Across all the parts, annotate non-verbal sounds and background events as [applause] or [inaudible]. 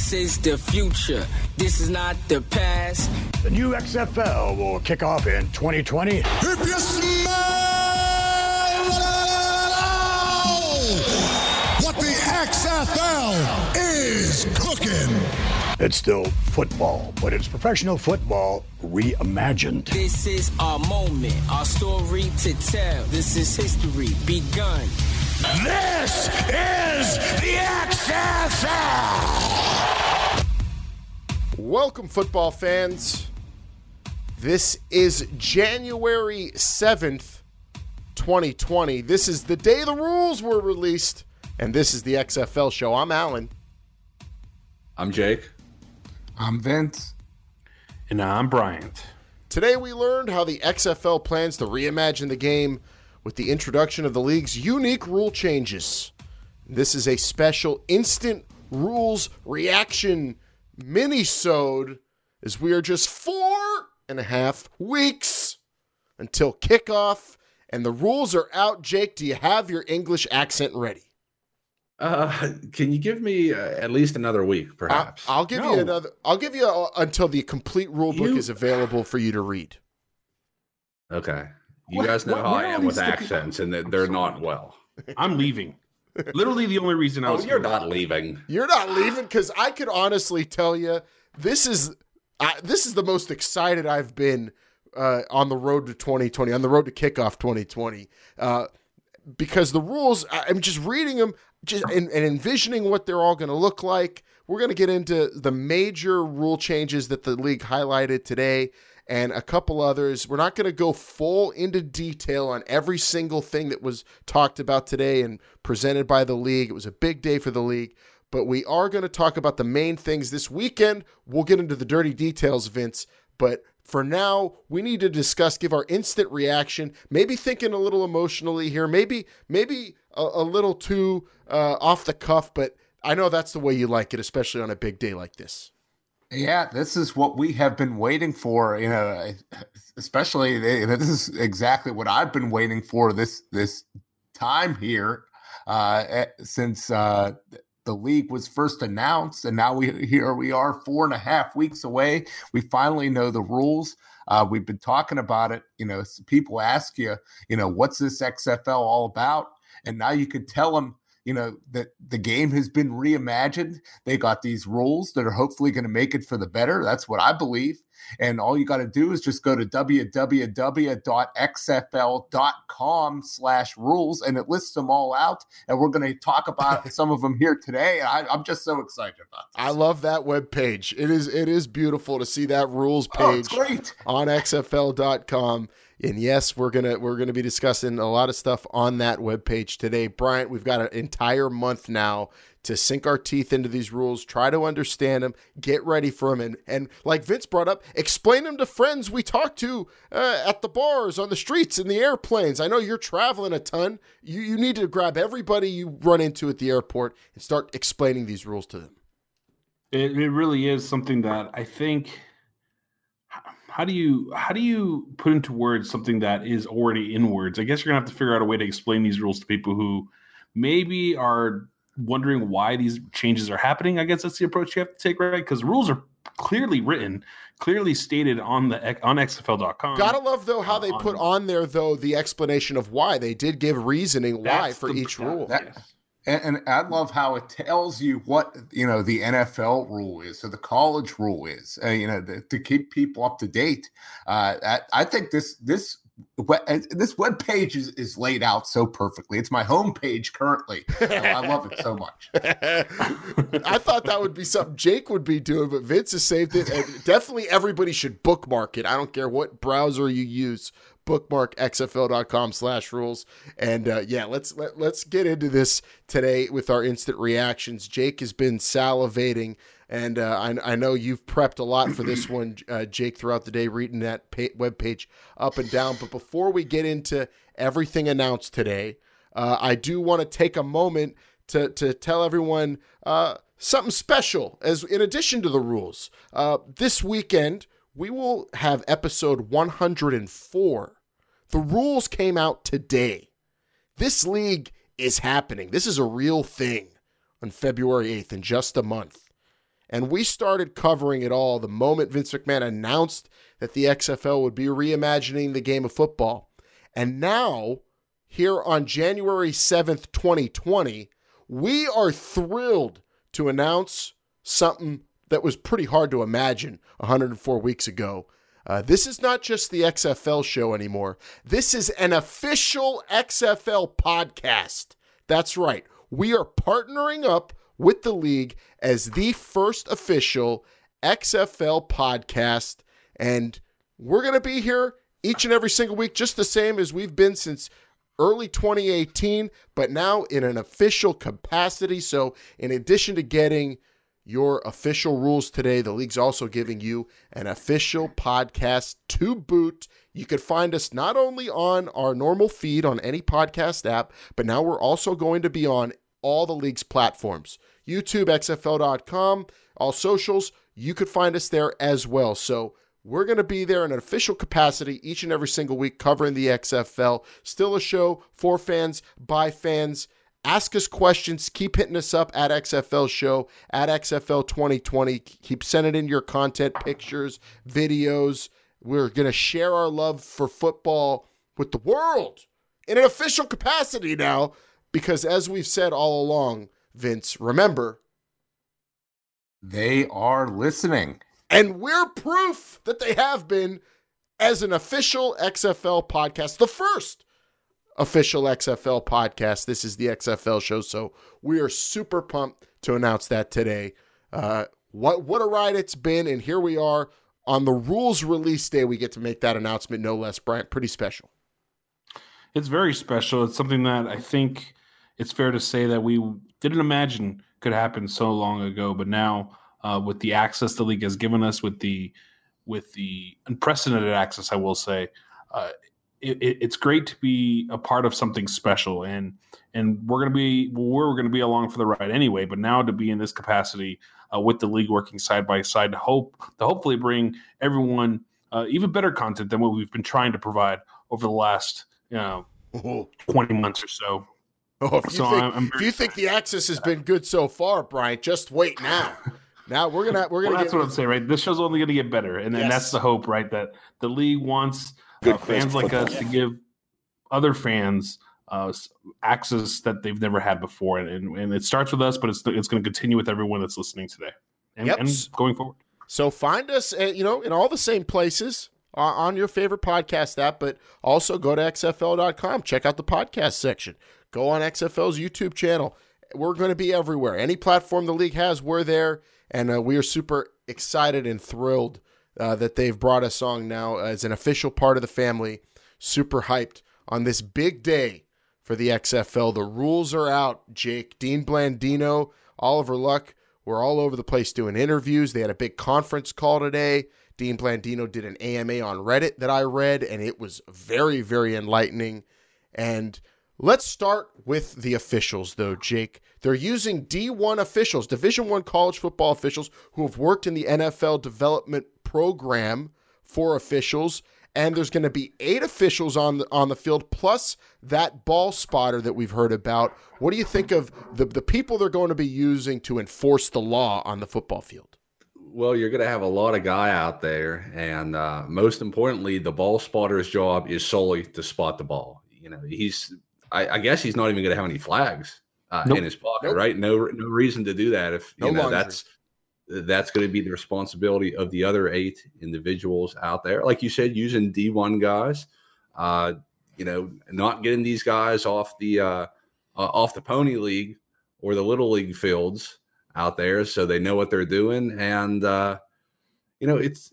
This is the future. This is not the past. The new XFL will kick off in 2020. If you smell what the XFL is cooking. It's still football, but it's professional football reimagined. This is our moment, our story to tell. This is history begun. This is the XFL. Welcome, football fans. This is January 7th, 2020. This is the day the rules were released, and this is the XFL show. I'm Alan. I'm Jake. I'm Vince. And I'm Bryant. Today we learned how the XFL plans to reimagine the game with the introduction of the league's unique rule changes. This is a special instant rules reaction mini-sode as we are just four and a half weeks until kickoff and the rules are out. Jake, do you have your English accent ready? Uh, can you give me uh, at least another week, perhaps? I'll, I'll give No. you another. I'll give you uh, until the complete rule book You- is available for you to read. okay. You What- guys know what- how I am with sticky- accents, and that they're not well. I'm leaving. Literally the only reason I was. Oh, was you're here. not leaving. You're not leaving because I could honestly tell you this is I, this is the most excited I've been uh, on the road to 2020, on the road to kickoff 2020, uh, because the rules. I- I'm just reading them, just and, and envisioning what they're all going to look like. We're going to get into the major rule changes that the league highlighted today. And a couple others. We're not going to go full into detail on every single thing that was talked about today and presented by the league. It was a big day for the league but we are going to talk about the main things this weekend. We'll get into the dirty details, Vince. But for now, we need to discuss, give our instant reaction. Maybe thinking a little emotionally here, maybe maybe a, a little too uh, off the cuff. But I know that's the way you like it, especially on a big day like this. Yeah, this is what we have been waiting for. You know, especially this is exactly what I've been waiting for this this time here uh, eh, since uh, the league was first announced, and now we here we are four and a half weeks away. We finally know the rules. Uh, we've been talking about it. You know, people ask you, you know, what's this XFL all about? And now you could tell them, you know, that the game has been reimagined. They got these rules that are hopefully going to make it for the better. That's what I believe. And all you got to do is just go to www.xfl.com slash rules and it lists them all out. And we're going to talk about [laughs] some of them here today. I, I'm just so excited about this. I love that web page. It is it is beautiful to see that rules Oh, page great. on xfl.com and yes we're gonna we're gonna be discussing a lot of stuff on that webpage today. Bryant we've got an entire month now to sink our teeth into these rules try to understand them get ready for them and, and like vince brought up explain them to friends we talk to uh, at the bars on the streets in the airplanes. I know you're traveling a ton. You, you need to grab everybody you run into at the airport and start explaining these rules to them. It, it really is something that I think. How do you how do you put into words something that is already in words? I guess you're gonna have to figure out a way to explain these rules to people who maybe are wondering why these changes are happening. I guess that's the approach you have to take, right? Because rules are clearly written, clearly stated on the on XFL.com. Gotta love though how they put on there though the explanation of why they did give reasoning why That's for the- each that- rule. that- yes. And, and I love how it tells you what you know the NFL rule is, or the college rule is. Uh, you know, the, to keep people up to date. Uh, I, I think this this uh, this web page is, is laid out so perfectly. It's my home page currently. I love it so much. [laughs] I thought that would be something Jake would be doing, but Vince has saved it. And definitely everybody should bookmark it. I don't care what browser you use. Bookmark xfl.com slash rules. And uh, yeah, let's let, let's get into this today with our instant reactions. Jake has been salivating, and uh, I, I know you've prepped a lot for this one, uh, Jake, throughout the day, reading that pa- webpage up and down. But before we get into everything announced today, uh, I do want to take a moment to to tell everyone uh, something special. As in addition to the rules, uh, this weekend we will have episode 104. The rules came out today. This league is happening. This is a real thing on February 8th in just a month. And we started covering it all the moment Vince McMahon announced that the XFL would be reimagining the game of football. And now, here on January 7th, 2020, we are thrilled to announce something that was pretty hard to imagine 104 weeks ago. Uh, this is not just the XFL show anymore. This is an official XFL podcast. That's right. We are partnering up with the league as the first official XFL podcast. And we're going to be here each and every single week, just the same as we've been since early 2018, but now in an official capacity. So, in addition to getting your official rules today, the league's also giving you an official podcast to boot. You can find us not only on our normal feed on any podcast app, but now we're also going to be on all the league's platforms YouTube, XFL.com, all socials. You could find us there as well. So, we're going to be there in an official capacity each and every single week covering the XFL. Still a show for fans, by fans. Ask us questions. Keep hitting us up at XFL Show, at XFL 2020. Keep sending in your content, pictures, videos. We're going to share our love for football with the world in an official capacity now because, as we've said all along, Vince, remember, they are listening. And we're proof that they have been as an official XFL podcast, the first official XFL podcast. This is the XFL show. So we are super pumped to announce that today. Uh, what what a ride it's been, and here we are on the rules release day. We get to make that announcement, no less. Bryant, pretty special. It's very special. It's something that I think it's fair to say that we didn't imagine could happen so long ago, but now uh, with the access the league has given us, with the with the unprecedented access, I will say, uh, it, it's great to be a part of something special, and and we're gonna be we're gonna be along for the ride anyway. But now to be in this capacity uh, with the league working side by side, to hope to hopefully bring everyone uh, even better content than what we've been trying to provide over the last you know twenty months or so. Oh, if you, so think, I'm, I'm if you think the access has been good so far, Bryant, just wait now. [laughs] Now we're gonna we're gonna. Well, that's what I'm saying, right? This show's only gonna get better, and, yes. and that's the hope, right? That the league wants uh, fans like us to give other fans uh, access that they've never had before, and, and, and it starts with us, but it's it's going to continue with everyone that's listening today, and, yep. and going forward. So find us, uh, you know, in all the same places on your favorite podcast app, but also go to xfl.com. Check out the podcast section. Go on XFL's YouTube channel. We're going to be everywhere. Any platform the league has, we're there. And uh, we are super excited and thrilled uh, that they've brought us on now as an official part of the family. Super hyped on this big day for the XFL. The rules are out, Jake. Dean Blandino, Oliver Luck were all over the place doing interviews. They had a big conference call today. Dean Blandino did an AMA on Reddit that I read, and it was very, very enlightening. And Let's start with the officials, though, Jake. They're using D1 officials, Division One college football officials who have worked in the NFL development program for officials. And there's going to be eight officials on the, on the field, plus that ball spotter that we've heard about. What do you think of the, the people they're going to be using to enforce the law on the football field? Well, you're going to have a lot of guy out there, and uh, most importantly, the ball spotter's job is solely to spot the ball. You know, he's I, I guess he's not even going to have any flags uh, nope. in his pocket, nope. right? No, no reason to do that. If you no know laundry. that's that's going to be the responsibility of the other eight individuals out there. Like you said, using D one guys, uh, you know, not getting these guys off the uh, uh, off the pony league or the little league fields out there, so they know what they're doing, and uh, you know, it's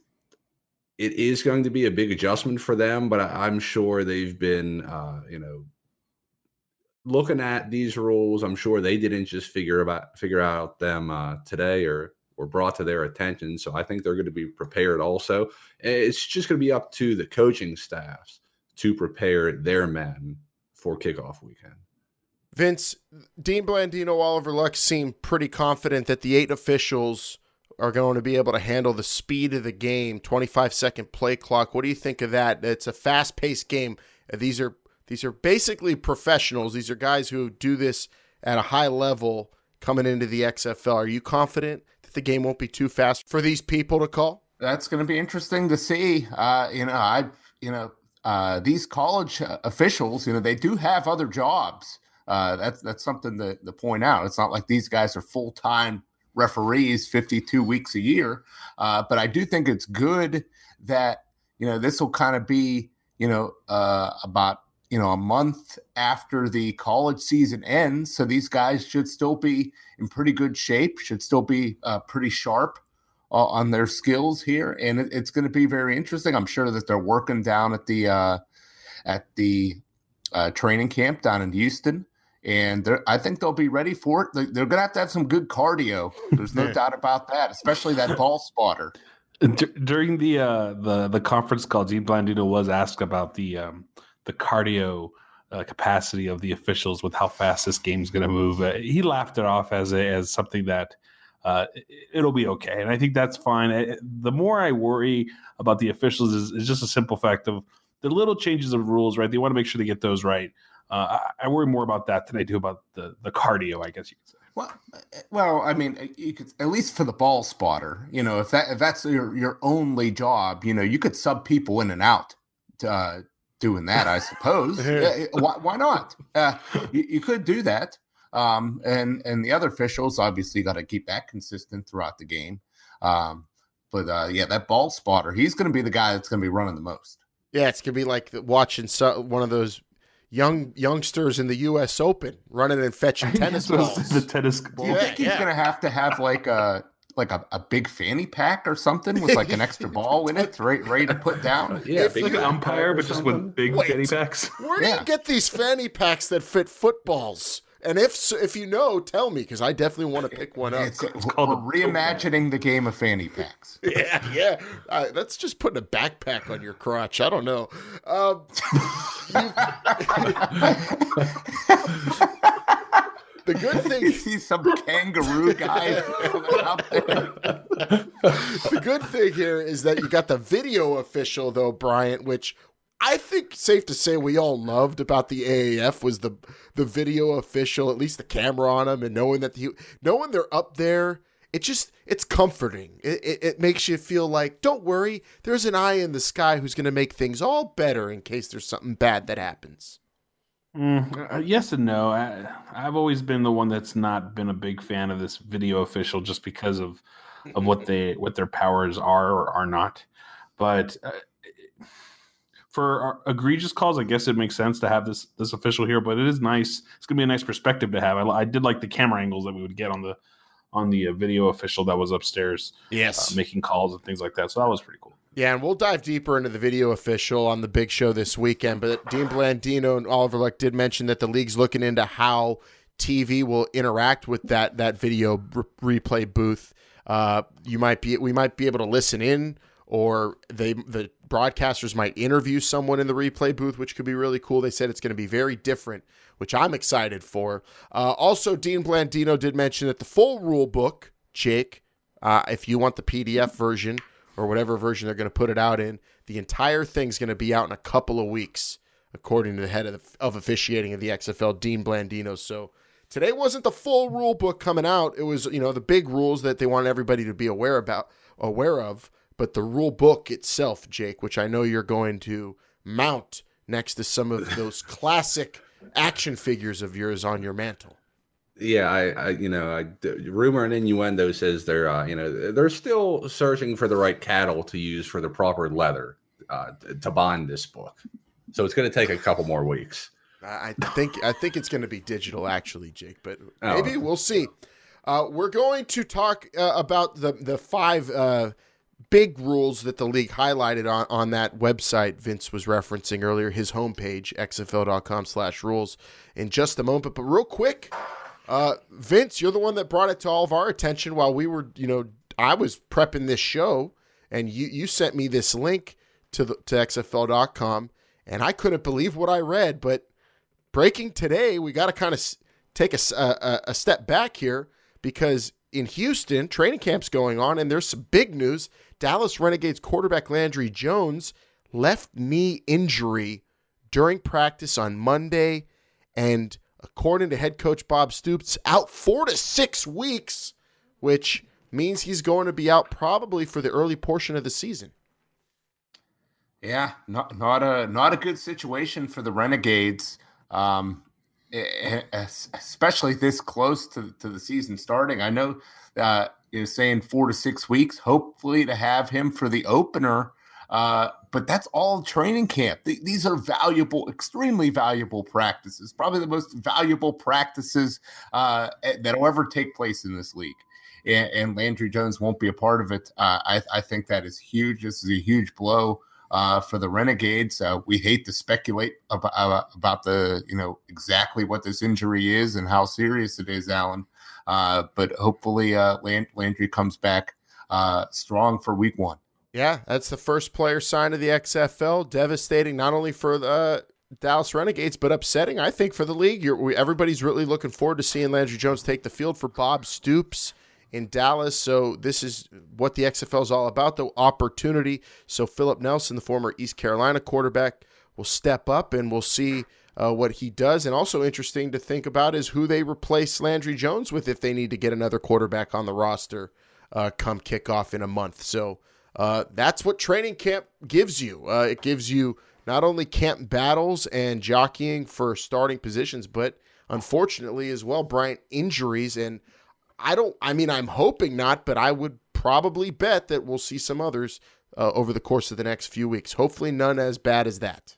it is going to be a big adjustment for them, but I, am sure they've been, uh, you know, looking at these rules, I'm sure they didn't just figure about figure out them uh, today or were brought to their attention. So I think they're going to be prepared. Also, eh, it's just going to be up to the coaching staffs to prepare their men for kickoff weekend. Vince, Dean Blandino, Oliver Luck seem pretty confident that the eight officials are going to be able to handle the speed of the game, 25 second play clock. What do you think of that? It's a fast paced game. These are these are basically professionals. These are guys who do this at a high level coming into the XFL. Are you confident the game won't be too fast for these people to call? That's going to be interesting to see. Uh, you know, I, you know, uh, these college officials, you know, they do have other jobs. Uh, that's that's something to, to point out. It's not like these guys are full time referees, fifty two weeks a year. Uh, but I do think it's good that you know this will kind of be you know uh, about you know a month after the college season ends, so these guys should still be in pretty good shape, should still be uh, pretty sharp uh, on their skills here, and it, it's going to be very interesting. I'm sure that they're working down at the uh, at the uh, training camp down in Houston, and I think they'll be ready for it. They're going to have to have some good cardio. There's no [laughs] doubt about that, especially that ball spotter. D- during the uh, the the conference call, Dean Blandino was asked about the um, the cardio uh, capacity of the officials with how fast this game's going to move. Uh, he laughed it off as a, as something that uh, it'll be okay. And I think that's fine. The more I worry about the officials is, is, just a simple fact of the little changes of rules, right? They want to make sure they get those right. Uh, I, I, worry more about that than I do about the, the cardio, I guess you could say. Well, well, I mean, you could at least for the ball spotter, you know, if that if that's your your only job, you know, you could sub people in and out to, uh, doing that, I suppose. [laughs] why, why, not? Uh, you, you, could do that. Um, and and the other officials obviously got to keep that consistent throughout the game. Um, but uh, yeah, that ball spotter, he's going to be the guy that's going to be running the most. Yeah, it's going to be like watching one of those young youngsters in the U.S. Open running and fetching [laughs] tennis balls. the tennis ball. Do you think he's yeah. going to have to have like a like a, a big fanny pack or something with like an extra ball in it, right, ready to put down? [laughs] Yeah, it's like an umpire, but just with big Wait, fanny packs. [laughs] Where do yeah. you get these fanny packs that fit footballs? And if if you know, tell me because I definitely want to pick one up. It's, it's called we're reimagining the game of fanny packs. [laughs] Yeah, yeah. Uh, that's just putting a backpack on your crotch. I don't know. Um, the good [laughs] thing you see some kangaroo guy [laughs] out there. the good thing here is that you got the video official though, Bryant, which I think safe to say we all loved about the AAF was the the video official, at least the camera on them, and knowing that the, knowing they're up there. It just it's comforting. It, it, it makes you feel like don't worry, there's an eye in the sky who's going to make things all better in case there's something bad that happens. Mm, uh, yes and no. I, I've always been the one that's not been a big fan of this video official just because of of what they [laughs] what their powers are or are not. But uh, for egregious calls, I guess it makes sense to have this this official here. But it is nice. It's gonna be a nice perspective to have. I, I did like the camera angles that we would get on the on the uh, video official that was upstairs. Yes, uh, making calls and things like that. So that was pretty cool. Yeah, and we'll dive deeper into the video official on the big show this weekend. But Dean Blandino and Oliver Luck did mention that the league's looking into how TV will interact with that that video re- replay booth. Uh, you might be we might be able to listen in or they the broadcasters might interview someone in the replay booth, which could be really cool. They said it's going to be very different, which I'm excited for. Uh, also, Dean Blandino did mention that the full rule book, Jake, uh, if you want the PDF version or whatever version they're going to put it out in, the entire thing's going to be out in a couple of weeks, according to the head of, the, of officiating of the XFL, Dean Blandino. So today wasn't the full rule book coming out. It was, you know, the big rules that they want everybody to be aware about, aware of but the rule book itself, Jake, which I know you're going to mount next to some of those [laughs] classic action figures of yours on your mantle. Yeah, I, I you know, I, rumor and innuendo says they're, uh, you know, they're still searching for the right cattle to use for the proper leather uh, to bind this book. So it's going to take a couple more weeks. I think I think it's going to be digital, actually, Jake. But oh. maybe oh. we'll see. Uh, we're going to talk uh, about the the five uh, big rules that the league highlighted on, on that website Vince was referencing earlier, his homepage, xfl.com slash rules, in just a moment. But real quick, uh, Vince, you're the one that brought it to all of our attention while we were, you know, I was prepping this show, and you, you sent me this link to, the, to xfl.com, and I couldn't believe what I read. But breaking today, we got to kind of take a, a, a step back here because in Houston, training camp's going on, and there's some big news. Dallas Renegades quarterback Landry Jones left knee injury during practice on Monday, and according to head coach Bob Stoops, out four to six weeks, which means he's going to be out probably for the early portion of the season. Yeah, not not a not a good situation for the Renegades. Um, especially this close to, to the season starting. I know uh, you're saying four to six weeks, hopefully to have him for the opener. Uh, but that's all training camp. Th- these are valuable, extremely valuable practices, probably the most valuable practices uh, that will ever take place in this league. And, and Landry Jones won't be a part of it. Uh, I, I think that is huge. This is a huge blow uh, for the Renegades. Uh, we hate to speculate about, uh, about the you know exactly what this injury is and how serious it is, Alan. Uh, but hopefully, Land- Landry comes back strong for Week One. Yeah, that's the first player signed of the XFL. Devastating not only for the Dallas Renegades, but upsetting, I think, for the league. You're, everybody's really looking forward to seeing Landry Jones take the field for Bob Stoops in Dallas. So this is what the XFL is all about, the opportunity. So Philip Nelson, the former East Carolina quarterback, will step up and we'll see uh, what he does. And also interesting to think about is who they replace Landry Jones with if they need to get another quarterback on the roster uh, come kickoff in a month. So uh, that's what training camp gives you. Uh, it gives you not only camp battles and jockeying for starting positions, but unfortunately as well, Bryant, injuries and – I don't. I mean, I'm hoping not, but I would probably bet that we'll see some others uh, over the course of the next few weeks. Hopefully, none as bad as that.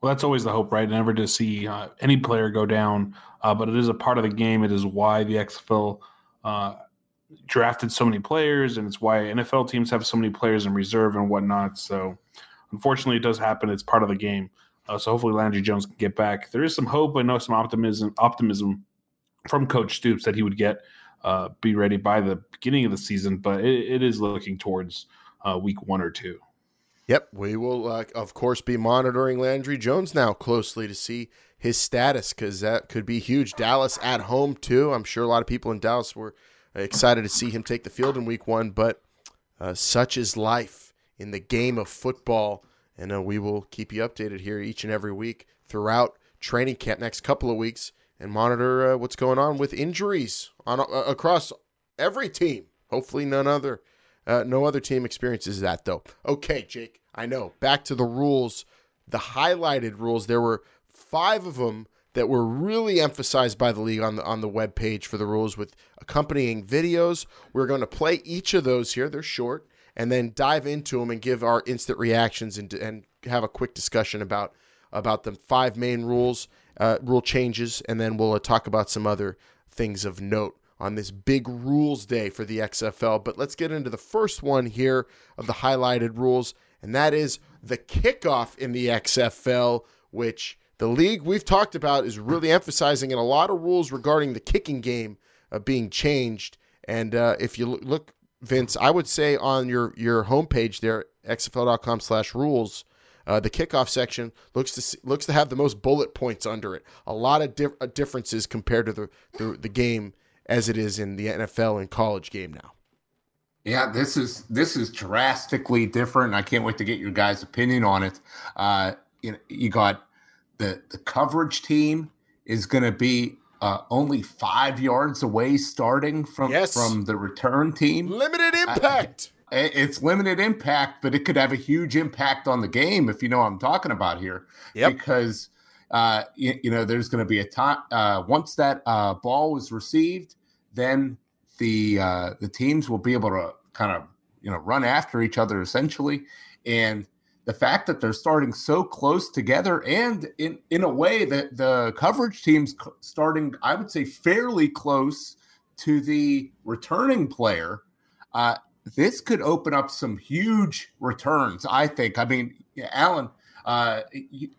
Well, that's always the hope, right? Never to see uh, any player go down, uh, but it is a part of the game. It is why the XFL uh, drafted so many players, and it's why NFL teams have so many players in reserve and whatnot. So, unfortunately, it does happen. It's part of the game. Uh, so hopefully, Landry Jones can get back. There is some hope. I know some optimism. Optimism from Coach Stoops that he would get uh, be ready by the beginning of the season, but it, it is looking towards uh, week one or two. Yep, we will uh, of course be monitoring Landry Jones now closely to see his status because that could be huge. Dallas at home too. I'm sure a lot of people in Dallas were excited to see him take the field in week one, but uh, such is life in the game of football, and uh, we will keep you updated here each and every week throughout training camp. Next couple of weeks and monitor uh, what's going on with injuries on uh, across every team. Hopefully, none other, uh, no other team experiences that though. Okay, Jake, I know. Back to the rules, the highlighted rules. There were five of them that were really emphasized by the league on the on the web page for the rules with accompanying videos. We're going to play each of those here. They're short, and then dive into them and give our instant reactions and and have a quick discussion about about the five main rules uh, rule changes, and then we'll uh, talk about some other things of note on this big rules day for the XFL. But let's get into the first one here of the highlighted rules, and that is the kickoff in the XFL, which the league we've talked about is really emphasizing, and a lot of rules regarding the kicking game uh, being changed. And uh, if you look, Vince, I would say on your your homepage there, xfl.com/rules uh, the kickoff section looks to see, looks to have the most bullet points under it. A lot of di- uh, differences compared to the, the the game as it is in the NFL and college game now. Yeah, this is this is drastically different. I can't wait to get your guys' opinion on it. Uh, you, know, you got the the coverage team is going to be uh, only five yards away starting from yes. from the return team. Limited impact it's limited impact, but it could have a huge impact on the game if you know what I'm talking about here. Yep. Because uh, you, you, know there's going to be a time uh, once that uh, ball is received, then the uh, the teams will be able to kind of you know run after each other essentially, and the fact that they're starting so close together and in in a way that the coverage teams starting I would say fairly close to the returning player. Uh, this could open up some huge returns. I think. I mean, Alan uh,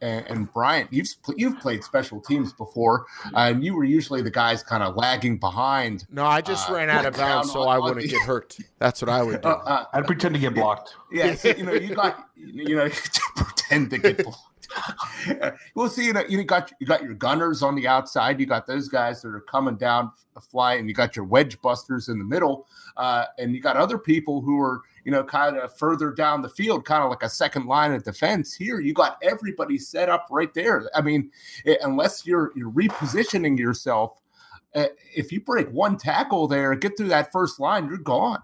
and Bryant, you've you've played special teams before, uh, and you were usually the guys kind of lagging behind. No, I just uh, ran out of bounds so I wouldn't get hurt. [laughs] That's what I would do. Uh, uh, I'd pretend to get blocked. Yeah, so, you know, you got you know [laughs] pretend to get blocked. [laughs] we'll see. You know, you got you got your gunners on the outside. You got those guys that are coming down the fly, and you got your wedge busters in the middle, uh, and you got other people who are you know kind of further down the field, kind of like a second line of defense. Here, you got everybody set up right there. I mean, it, unless you're you're repositioning yourself uh, if you break one tackle there, get through that first line, you're gone.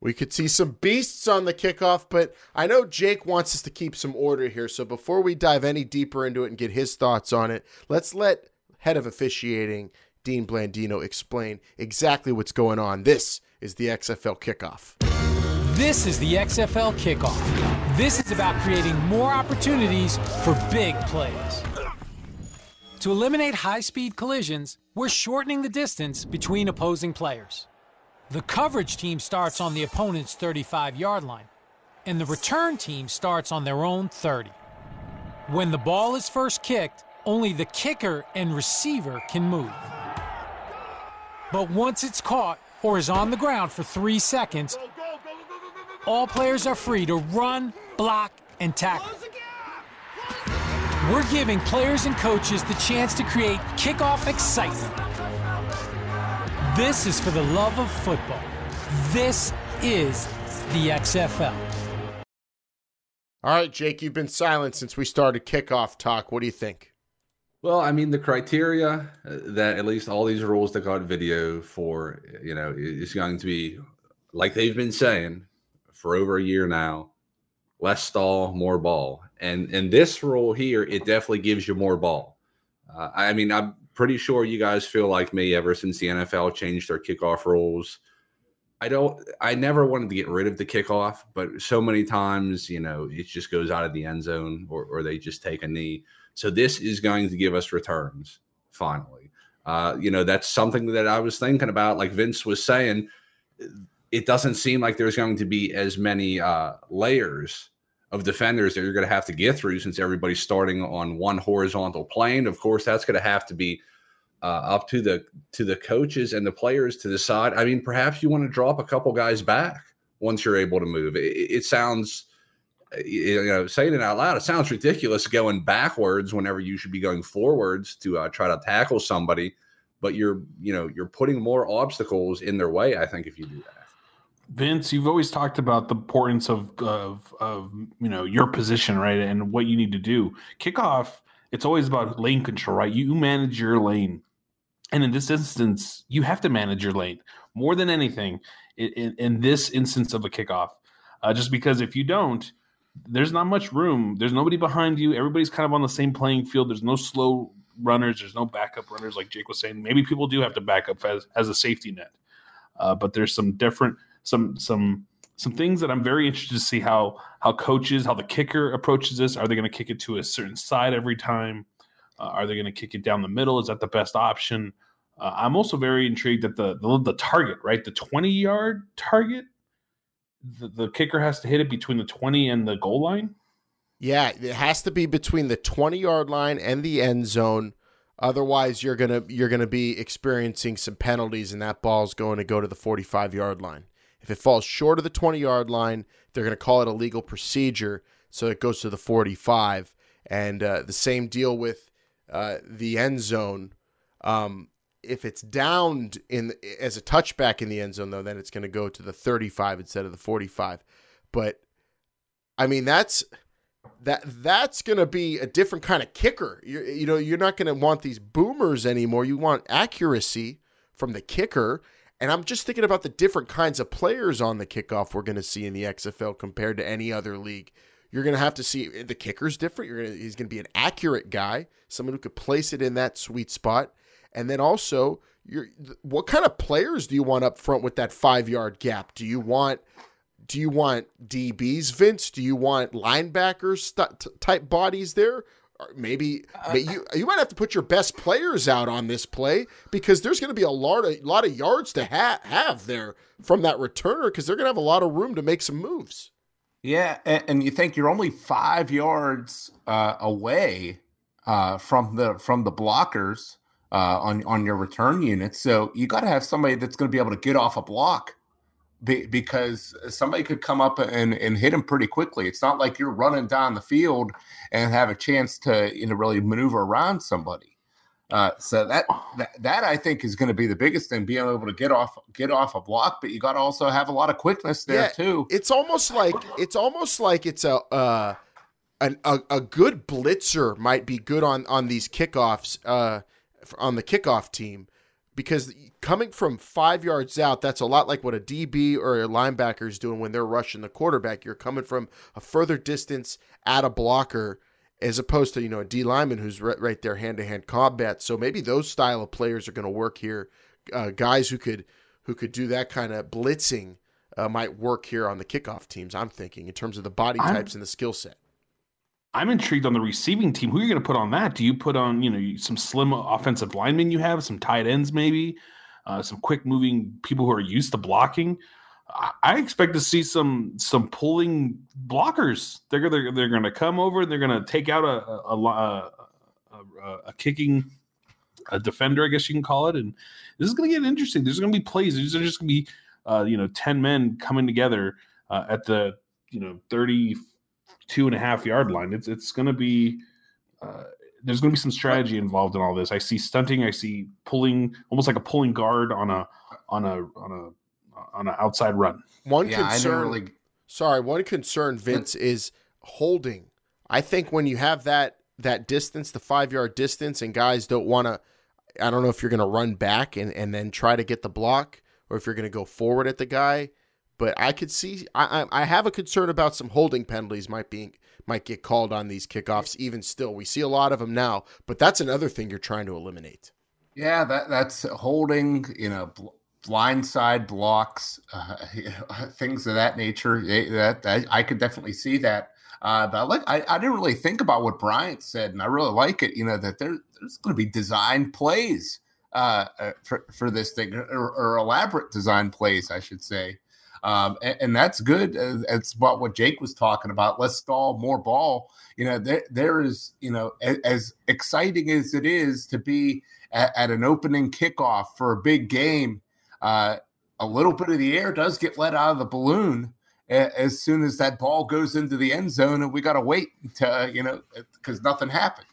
We could see some beasts on the kickoff, but I know Jake wants us to keep some order here. So before we dive any deeper into it and get his thoughts on it, let's let head of officiating Dean Blandino explain exactly what's going on. This is the XFL kickoff. This is the XFL kickoff. This is about creating more opportunities for big plays. To eliminate high speed collisions, we're shortening the distance between opposing players. The coverage team starts on the opponent's 35 yard line, and the return team starts on their own 30. When the ball is first kicked, only the kicker and receiver can move. But once it's caught or is on the ground for three seconds, all players are free to run, block, and tackle. We're giving players and coaches the chance to create kickoff excitement. This is for the love of football. This is the XFL. All right, Jake, you've been silent since we started kickoff talk. What do you think? Well, I mean, the criteria uh, that at least all these rules that got video for, you know, is going to be like they've been saying for over a year now less stall, more ball. And and this rule here, it definitely gives you more ball. Uh, I mean, I'm pretty sure you guys feel like me ever since the NFL changed their kickoff rules. I don't, I never wanted to get rid of the kickoff, but so many times, you know, it just goes out of the end zone or, or they just take a knee. So this is going to give us returns finally. Uh, you know, that's something that I was thinking about. Like Vince was saying, it doesn't seem like there's going to be as many uh, layers of defenders that you're going to have to get through since everybody's starting on one horizontal plane. Of course, that's going to have to be uh, up to the to the coaches and the players to decide. I mean, perhaps you want to drop a couple guys back once you're able to move. It, it sounds, you know, saying it out loud, it sounds ridiculous going backwards whenever you should be going forwards to uh, try to tackle somebody. But you're, you know, you're putting more obstacles in their way. I think if you do that. Vince, you've always talked about the importance of, of of you know your position, right, and what you need to do. Kickoff, it's always about lane control, right? You manage your lane, and in this instance, you have to manage your lane more than anything. In, in, this instance of a kickoff, uh, just because if you don't, there's not much room. There's nobody behind you. Everybody's kind of on the same playing field. There's no slow runners. There's no backup runners, like Jake was saying. Maybe people do have to back up as as a safety net, uh, but there's some different some some some things that I'm very interested to see how how coaches, how the kicker approaches this. Are they going to kick it to a certain side every time? Uh, are they going to kick it down the middle? Is that the best option? Uh, I'm also very intrigued at the, the, the target, right? The 20 yard target. The, the kicker has to hit it between the 20 and the goal line. Yeah, it has to be between the 20 yard line and the end zone. Otherwise, you're gonna you're gonna be experiencing some penalties, and that ball's going to go to the 45 yard line. If it falls short of the 20 yard line, they're going to call it a legal procedure. So it goes to the 45. And uh, the same deal with uh, the end zone. Um, if it's downed in as a touchback in the end zone, though, then it's going to go to the 35 instead of the 45. But I mean, that's that that's going to be a different kind of kicker. you you know, you're not going to want these boomers anymore. You want accuracy from the kicker. And I'm just thinking about the different kinds of players on the kickoff we're going to see in the XFL compared to any other league. You're going to have to see the kicker's different. You're going to, he's going to be an accurate guy, someone who could place it in that sweet spot. And then also, what kind of players do you want up front with that five yard gap? Do you want do you want DBs, Vince? Do you want linebackers st- type bodies there? Maybe, uh, you you might have to put your best players out on this play because there's going to be a lot of lot of yards to ha- have there from that returner because they're going to have a lot of room to make some moves. Yeah, and, and you think you're only five yards uh, away uh, from the from the blockers uh, on on your return unit, so you got to have somebody that's going to be able to get off a block be, because somebody could come up and, and hit him pretty quickly. It's not like you're running down the field and have a chance to you know really maneuver around somebody. Uh, so that, that that I think is going to be the biggest thing, being able to get off get off a block, but you got to also have a lot of quickness there yeah, too. It's almost like it's almost like it's a uh, an, a a good blitzer might be good on on these kickoffs uh, on the kickoff team because coming from five yards out, that's a lot like what a DB or a linebacker is doing when they're rushing the quarterback. You're coming from a further distance at a blocker as opposed to you know a D lineman who's right, right there hand to hand combat. So maybe those style of players are going to work here. Uh, guys who could who could do that kind of blitzing uh, might work here on the kickoff teams. I'm thinking in terms of the body types I'm, and the skill set. I'm intrigued on the receiving team. Who are you going to put on that? Do you put on you know some slim offensive linemen you have, some tight ends maybe, uh, some quick moving people who are used to blocking? I expect to see some some pulling blockers. They're they're, they're going to come over. And they're going to take out a a, a a, a, kicking a defender, I guess you can call it. And this is going to get interesting. There's going to be plays. There's just going to be uh, you know ten men coming together uh, at the you know 32 and a half yard line. It's it's going to be. Uh, there's going to be some strategy involved in all this. I see stunting. I see pulling, almost like a pulling guard on a on a on a on an outside run. One yeah, concern, really... sorry, one concern, Vince, is holding. I think when you have that that distance, the five yard distance, and guys don't want to. I don't know if you're going to run back and, and then try to get the block, or if you're going to go forward at the guy. But I could see. I, I have a concern about some holding penalties might be might get called on these kickoffs. Even still, we see a lot of them now. But that's another thing you're trying to eliminate. Yeah, that that's holding. You know, blindside blocks, uh, [laughs] [laughs] things of that nature. That, that I could definitely see that. Uh, but I, like, I, I, didn't really think about what Bryant said, and I really like it. You know that there, there's going to be design plays uh, uh, for for this thing, or, or, elaborate design plays, I should say. Um, and, and, that's good. It's about what Jake was talking about. Let's stall more ball. You know, there, there is, you know, as, as exciting as it is to be at, at an opening kickoff for a big game uh, a little bit of the air does get let out of the balloon as soon as that ball goes into the end zone, and we got to wait to you know because nothing happened.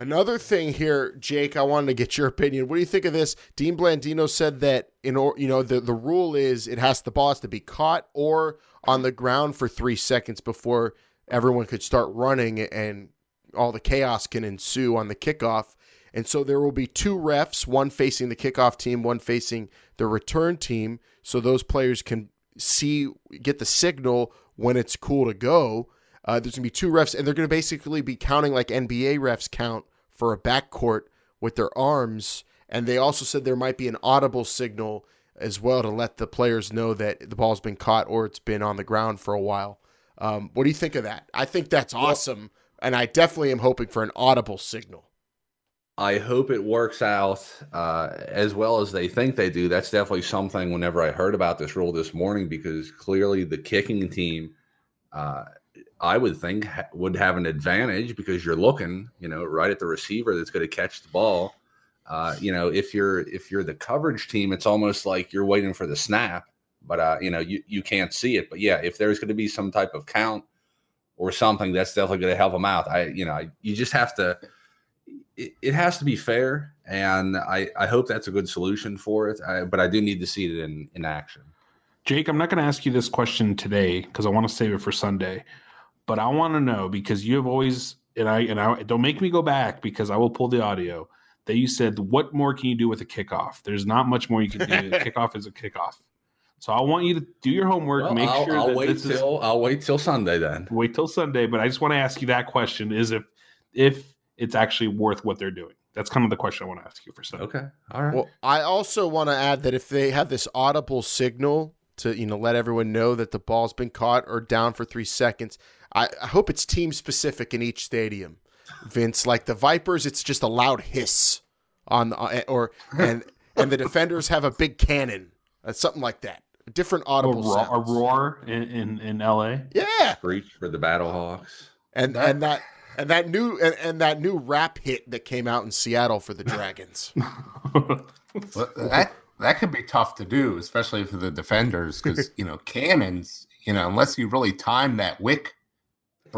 Another thing here, Jake, I wanted to get your opinion. What do you think of this? Dean Blandino said that in or you know the the rule is it has the ball has to be caught or on the ground for three seconds before everyone could start running and all the chaos can ensue on the kickoff. And so there will be two refs, one facing the kickoff team, one facing the return team, so those players can see, get the signal when it's cool to go. Uh, there's going to be two refs, and they're going to basically be counting like NBA refs count for a backcourt with their arms. And they also said there might be an audible signal as well to let the players know that the ball's been caught or it's been on the ground for a while. Um, what do you think of that? I think that's awesome, and I definitely am hoping for an audible signal. I hope it works out uh, as well as they think they do. That's definitely something. Whenever I heard about this rule this morning, because clearly the kicking team, uh, I would think ha- would have an advantage because you're looking, you know, right at the receiver that's going to catch the ball. Uh, you know, if you're if you're the coverage team, it's almost like you're waiting for the snap, but uh, you know, you you can't see it. But yeah, if there's going to be some type of count or something, that's definitely going to help them out. I, you know, I, you just have to it, it has to be fair, and I, I hope that's a good solution for it. I, but I do need to see it in, in action. Jake, I'm not going to ask you this question today because I want to save it for Sunday. But I want to know because you have always and I and I don't make me go back because I will pull the audio that you said what more can you do with a kickoff? There's not much more you can do. [laughs] kickoff is a kickoff. So I want you to do your homework. Well, make I'll, sure I'll that wait till is, I'll wait till Sunday then. Wait till Sunday, but I just want to ask you that question: Is if if it's actually worth what they're doing? That's kind of the question I want to ask you for Sunday. Okay. All right. Well, I also want to add that if they have this audible signal to, you know, let everyone know that the ball's been caught or down for three seconds, I, I hope it's team specific in each stadium. Vince, like the Vipers, it's just a loud hiss on the, uh, or and and the defenders have a big cannon, uh, something like that. A different audible a roar, a roar in, in in L.A. Yeah, screech for the Battlehawks, and that, and that and that new and, and, that new rap hit that came out in Seattle for the Dragons. [laughs] that that could be tough to do, especially for the defenders, because [laughs] you know cannons. You know, unless you really time that wick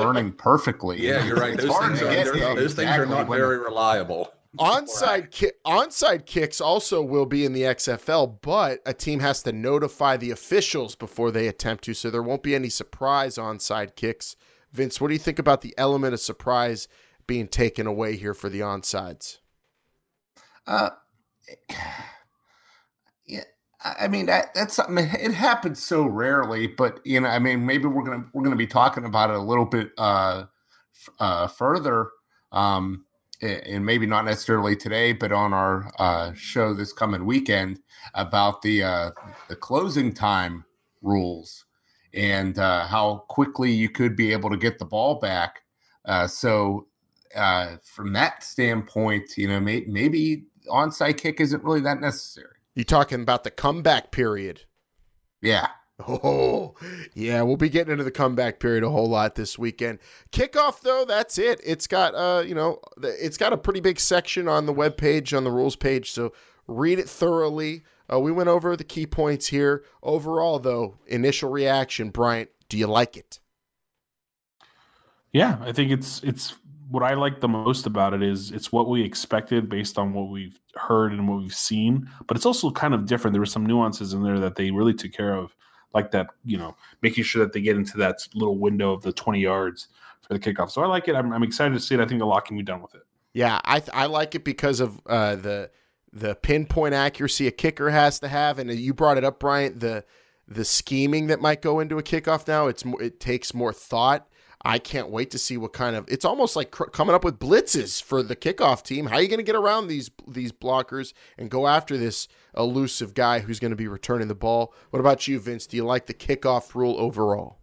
burning perfectly. Yeah, you're right. Those things, are, those things are not very reliable. Onside ki- onside kicks also will be in the XFL, but a team has to notify the officials before they attempt to, so there won't be any surprise onside kicks Vince, what do you think about the element of surprise being taken away here for the onsides? Uh, yeah, I mean that that's something. It happens so rarely, but you know, I mean, maybe we're gonna we're gonna be talking about it a little bit uh, uh, further, um, and maybe not necessarily today, but on our uh, show this coming weekend about the uh, the closing time rules and uh, how quickly you could be able to get the ball back. Uh, so, uh, from that standpoint, you know, may- maybe onside kick isn't really that necessary. You talking about the comeback period? Yeah. Oh, yeah, we'll be getting into the comeback period a whole lot this weekend. Kickoff though, that's it. It's got uh, you know, it's got a pretty big section on the web page on the rules page, so read it thoroughly. Uh, we went over the key points here. Overall, though, initial reaction, Bryant, do you like it? Yeah, I think it's it's what I like the most about it is it's what we expected based on what we've heard and what we've seen, but it's also kind of different. There were some nuances in there that they really took care of like that, you know, making sure that they get into that little window of the 20 yards for the kickoff. So I like it. I'm, I'm excited to see it. I think a lot can be done with it. Yeah, I I like it because of uh, the the pinpoint accuracy a kicker has to have, and you brought it up, Bryant. The the scheming that might go into a kickoff now. It's it takes more thought. I can't wait to see what kind of. It's almost like cr- coming up with blitzes for the kickoff team. How are you going to get around these these blockers and go after this elusive guy who's going to be returning the ball? What about you, Vince? Do you like the kickoff rule overall?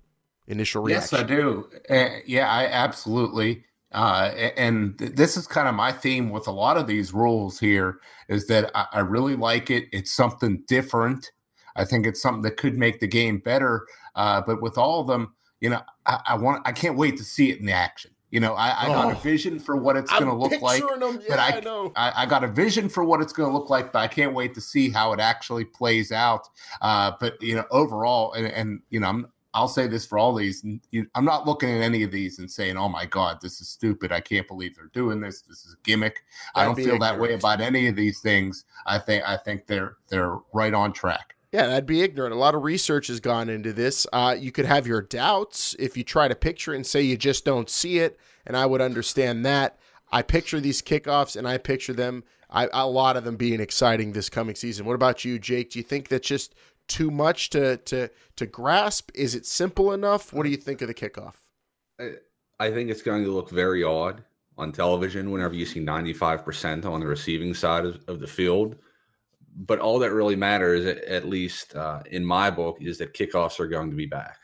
Initial reaction. Yes, I do. Uh, yeah, I absolutely. Uh, and th- this is kind of my theme with a lot of these rules here is that I, I really like it. It's something different. I think it's something that could make the game better. Uh, but with all of them, you know, I, I, want, I can't wait to see it in the action. You know, I, I got oh, a vision for what it's going to look like, them. yeah, but I, I, I, got a vision for what it's going to look like, but I can't wait to see how it actually plays out. Uh, but you know, overall, and, and you know, I'm, I'll say this for all these. I'm not looking at any of these and saying, "Oh my God, this is stupid. I can't believe they're doing this. This is a gimmick." That'd I don't feel ignorant. that way about any of these things. I think I think they're they're right on track. Yeah, that'd be ignorant. A lot of research has gone into this. Uh, you could have your doubts if you try to picture it and say you just don't see it, and I would understand that. I picture these kickoffs and I picture them, I, a lot of them being exciting this coming season. What about you, Jake? Do you think that's just too much to to to grasp? Is it simple enough? What do you think of the kickoff? I, I think it's going to look very odd on television whenever you see 95% on the receiving side of, of the field but all that really matters, at least uh, in my book, is that kickoffs are going to be back.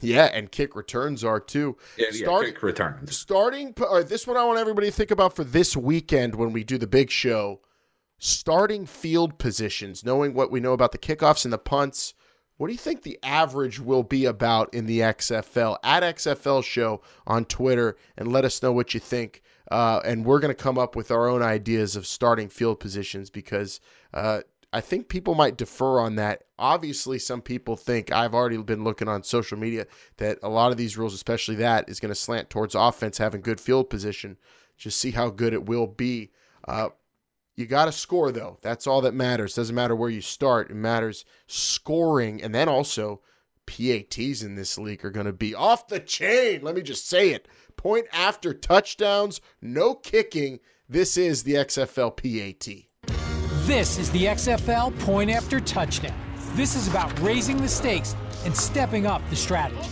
Yeah, and kick returns are too. Yeah, Start, yeah kick returns. Starting, uh, this one I want everybody to think about for this weekend when we do the big show. Starting field positions, knowing what we know about the kickoffs and the punts. What do you think the average will be about in the XFL? At XFL Show on Twitter and let us know what you think. Uh, and we're going to come up with our own ideas of starting field positions because uh, I think people might defer on that. Obviously, some people think I've already been looking on social media that a lot of these rules, especially that, is going to slant towards offense having good field position. Just see how good it will be. Uh, you got to score though. That's all that matters. Doesn't matter where you start. It matters scoring, and then also PATs in this league are going to be off the chain. Let me just say it point after touchdowns, no kicking. This is the XFL PAT. This is the XFL point after touchdown. This is about raising the stakes and stepping up the strategy.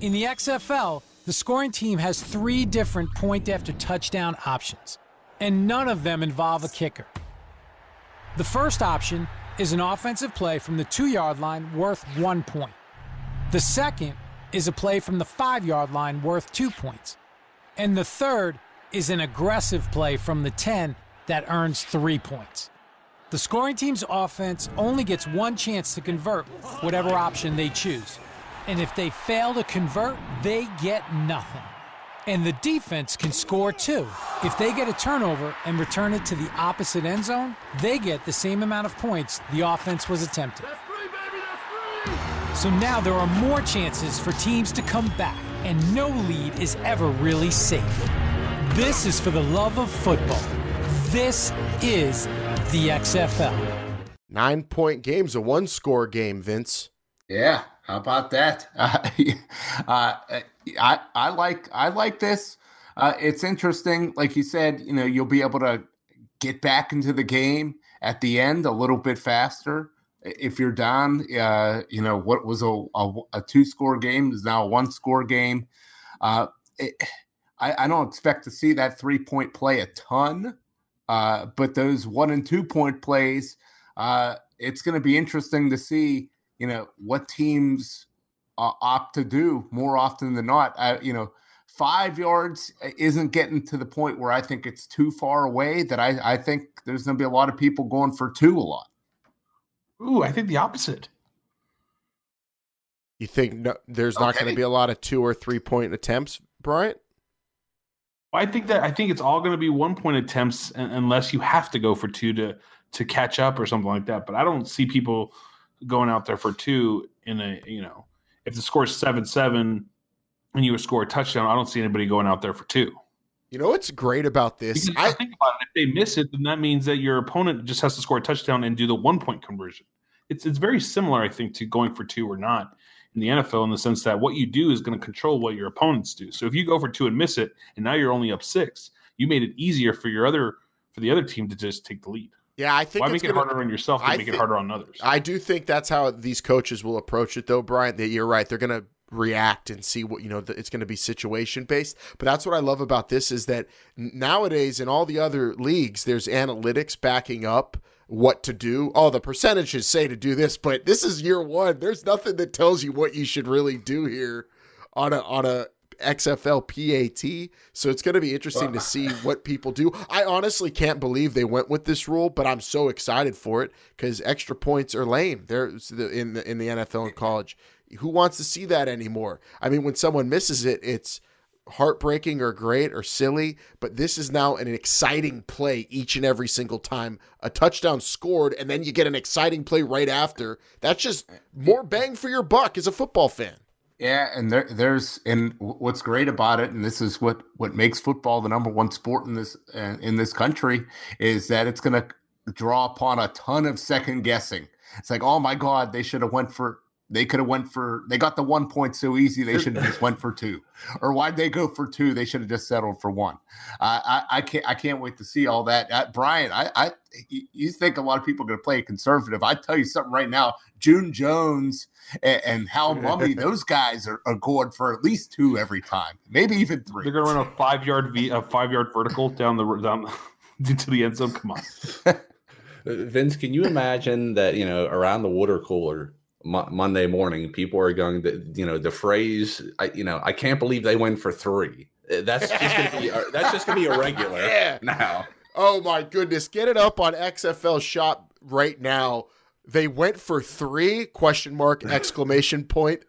In the XFL, the scoring team has three different point after touchdown options, and none of them involve a kicker. The first option is an offensive play from the two yard line worth one point. The second is a play from the five yard line worth two points. And the third is an aggressive play from the 10 that earns three points. The scoring team's offense only gets one chance to convert whatever option they choose. And if they fail to convert, they get nothing. And the defense can score too. If they get a turnover and return it to the opposite end zone, they get the same amount of points the offense was attempting. So now there are more chances for teams to come back, and no lead is ever really safe. This is for the love of football. This is the XFL. Nine point game's a one score game, Vince. Yeah, how about that? [laughs] Uh, uh, I I like I like this. Uh, it's interesting, like you said. You know, you'll be able to get back into the game at the end a little bit faster. If you're down, uh, you know what was a, a, a two score game is now a one score game. Uh, it, I, I, don't expect to see that three point play a ton, uh, but those one and two point plays, it's going to be interesting to see. You know what teams uh, opt to do more often than not. I, you know, five yards isn't getting to the point where I think it's too far away. That I, I think there's going to be a lot of people going for two a lot. Ooh, I think the opposite. You think no, there's not okay. going to be a lot of two or three point attempts, Bryant? I think that I think it's all going to be one point attempts unless you have to go for two to to catch up or something like that. But I don't see people going out there for two in a you know if the score is seven seven and you score a touchdown, I don't see anybody going out there for two. You know what's great about this? I, I think about it. If they miss it, then that means that your opponent just has to score a touchdown and do the one point conversion. It's it's very similar, I think, to going for two or not in the NFL in the sense that what you do is going to control what your opponents do. So if you go for two and miss it, and now you're only up six, you made it easier for your other for the other team to just take the lead. Yeah, I think why make it gonna, harder on yourself to make it harder on others. I do think that's how these coaches will approach it, though, Brian. That you're right; they're going to react and see what you know. It's going to be situation based. But that's what I love about this is that nowadays in all the other leagues, there's analytics backing up what to do. Oh, the percentages say to do this, but this is year one. There's nothing that tells you what you should really do here on a on a XFL PAT. So it's going to be interesting to see what people do. I honestly can't believe they went with this rule, but I'm so excited for it because extra points are lame. There's in the in the NFL and college. Who wants to see that anymore? I mean, when someone misses it, it's heartbreaking or great or silly, but this is now an exciting play each and every single time a touchdown scored, and then you get an exciting play right after. That's just eh, more bang for your buck as a football fan. Yeah, and there, there's and what's great about it, and this is what what makes football the number one sport in this uh, in this country, is that it's going to draw upon a ton of second guessing. It's like, oh my god, they should have went for they could have went for they got the one point so easy they should have just went for two. Or why'd they go for two? They should have just settled for one. Uh, I, I can't i can't wait to see all that. Uh, brian i i you think a lot of people are going to play conservative. I tell you something right now june jones and, and hal mumme [laughs] those guys are, are going for at least two every time maybe even three. They're going to run a five yard v a five yard vertical down the down [laughs] into the end zone. Come on. [laughs] Vince can you imagine that you know around the water cooler Mo- Monday morning, people are going to, you know, the phrase, I, you know, I can't believe they went for three. Uh, that's just going to be, that's just going to be a regular [laughs] yeah. now. Oh my goodness. Get it up on XFL shop right now. They went for three question mark [laughs] exclamation point.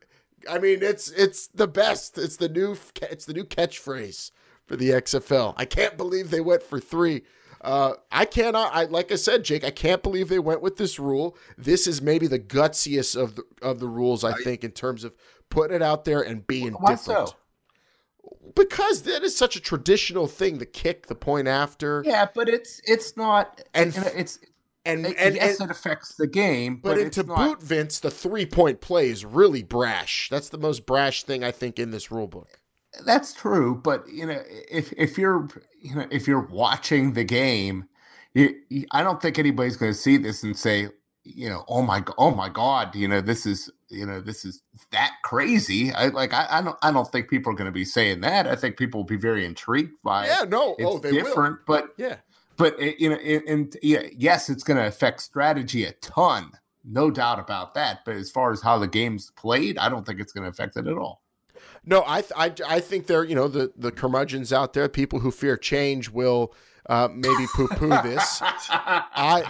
I mean, it's, it's the best. It's the new, it's the new catchphrase for the XFL. I can't believe they went for three. Uh, I cannot. I like I said, Jake. I can't believe they went with this rule. This is maybe the gutsiest of the of the rules. I, think in terms of putting it out there and being why different. So? Because that is such a traditional thing. The kick, the point after. Yeah, but it's it's not, and you know, it's and, and, and yes, and, it affects the game. But, but to not... boot, Vince, the three point play is really brash. That's the most brash thing I think in this rule book. That's true, but you know, if if you're you know if you're watching the game, you, you, I don't think anybody's going to see this and say, you know, oh my oh my god, you know, this is you know this is that crazy. I like I, I don't I don't think people are going to be saying that. I think people will be very intrigued by yeah, it. no, it's oh, they different, will. but yeah, but it, you know, and yeah, yes, it's going to affect strategy a ton, no doubt about that. But as far as how the game's played, I don't think it's going to affect it at all. No, I, I, I think they're you know the the curmudgeons out there, people who fear change will uh, maybe poo poo [laughs] this. I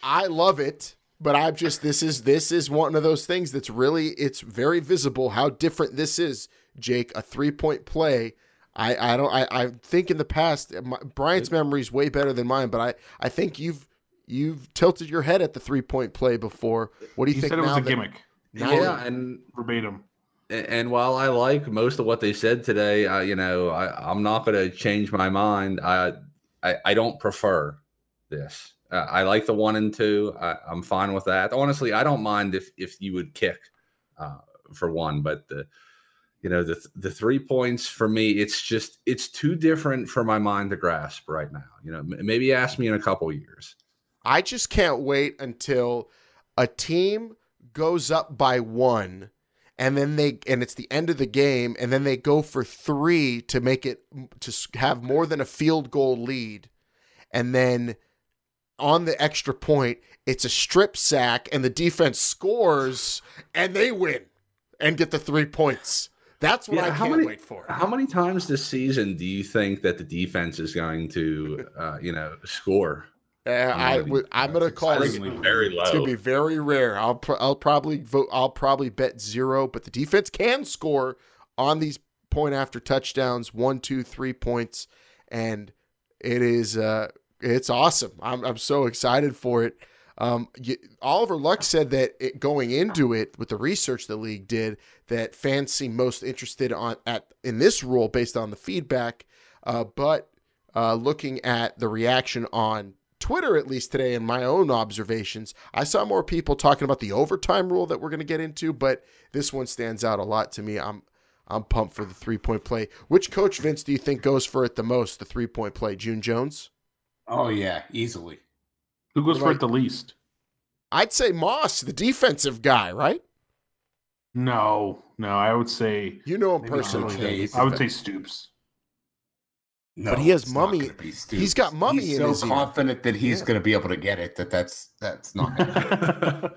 I love it, but I'm just this is this is one of those things that's really it's very visible how different this is. Jake, a three point play. I, I don't I, I think in the past my, Brian's memory is way better than mine, but I, I think you've you've tilted your head at the three point play before. What do you, you think? Said it was a gimmick. yeah, and verbatim and while I like most of what they said today, I, you know, I, am not going to change my mind. I, I, I don't prefer this. Uh, I like the one and two. I, am fine with that. Honestly, I don't mind if if you would kick uh, for one, but the, you know the the three points for me it's just it's too different for my mind to grasp right now you know maybe ask me in a couple years i just can't wait until a team goes up by one and then they and it's the end of the game and then they go for three to make it to have more than a field goal lead and then on the extra point it's a strip sack and the defense scores and they win and get the three points that's what yeah, I can't many, wait for. How many times this season do you think that the defense is going to, uh, you know, score? Uh, I would. I'm going to call it very low. It's to be very rare. I'll pr- I'll probably vote. I'll probably bet zero. But the defense can score on these point after touchdowns, one, two, three points, and it is uh, it's awesome. I'm I'm so excited for it. Um, you, Oliver Luck said that it, going into it with the research the league did, that fans seem most interested on at in this rule based on the feedback. Uh, but uh, looking at the reaction on Twitter, at least today, in my own observations, I saw more people talking about the overtime rule that we're going to get into. But this one stands out a lot to me. I'm I'm pumped for the three point play. Which coach Vince do you think goes for it the most? The three point play, June Jones. Oh yeah, easily. Who goes for it the least? I'd say Moss, the defensive guy, right? No, no, I would say you know him personally. I would say Stoops. No, but he has Mumme. He's got Mumme. He's so confident that he's yeah. going to be able to get it. That that's that's not. [laughs]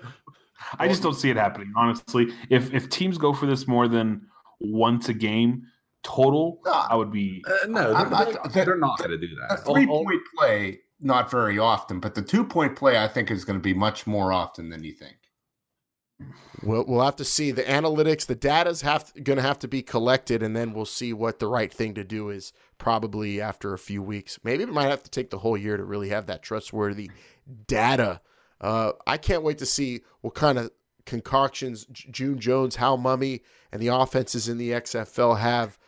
I just don't see it happening. Honestly, if if teams go for this more than once a game total, no, I would be. Uh, no, they're, they're, not going to do that. A three point play not very often, but the two point play I think is going to be much more often than you think. We'll, we'll have to see the analytics. The data's have going to have to be collected, and then we'll see what the right thing to do is. Probably after a few weeks, maybe it might have to take the whole year to really have that trustworthy data. Uh, I can't wait to see what kind of concoctions June Jones, Hal Mumme, and the offenses in the XFL have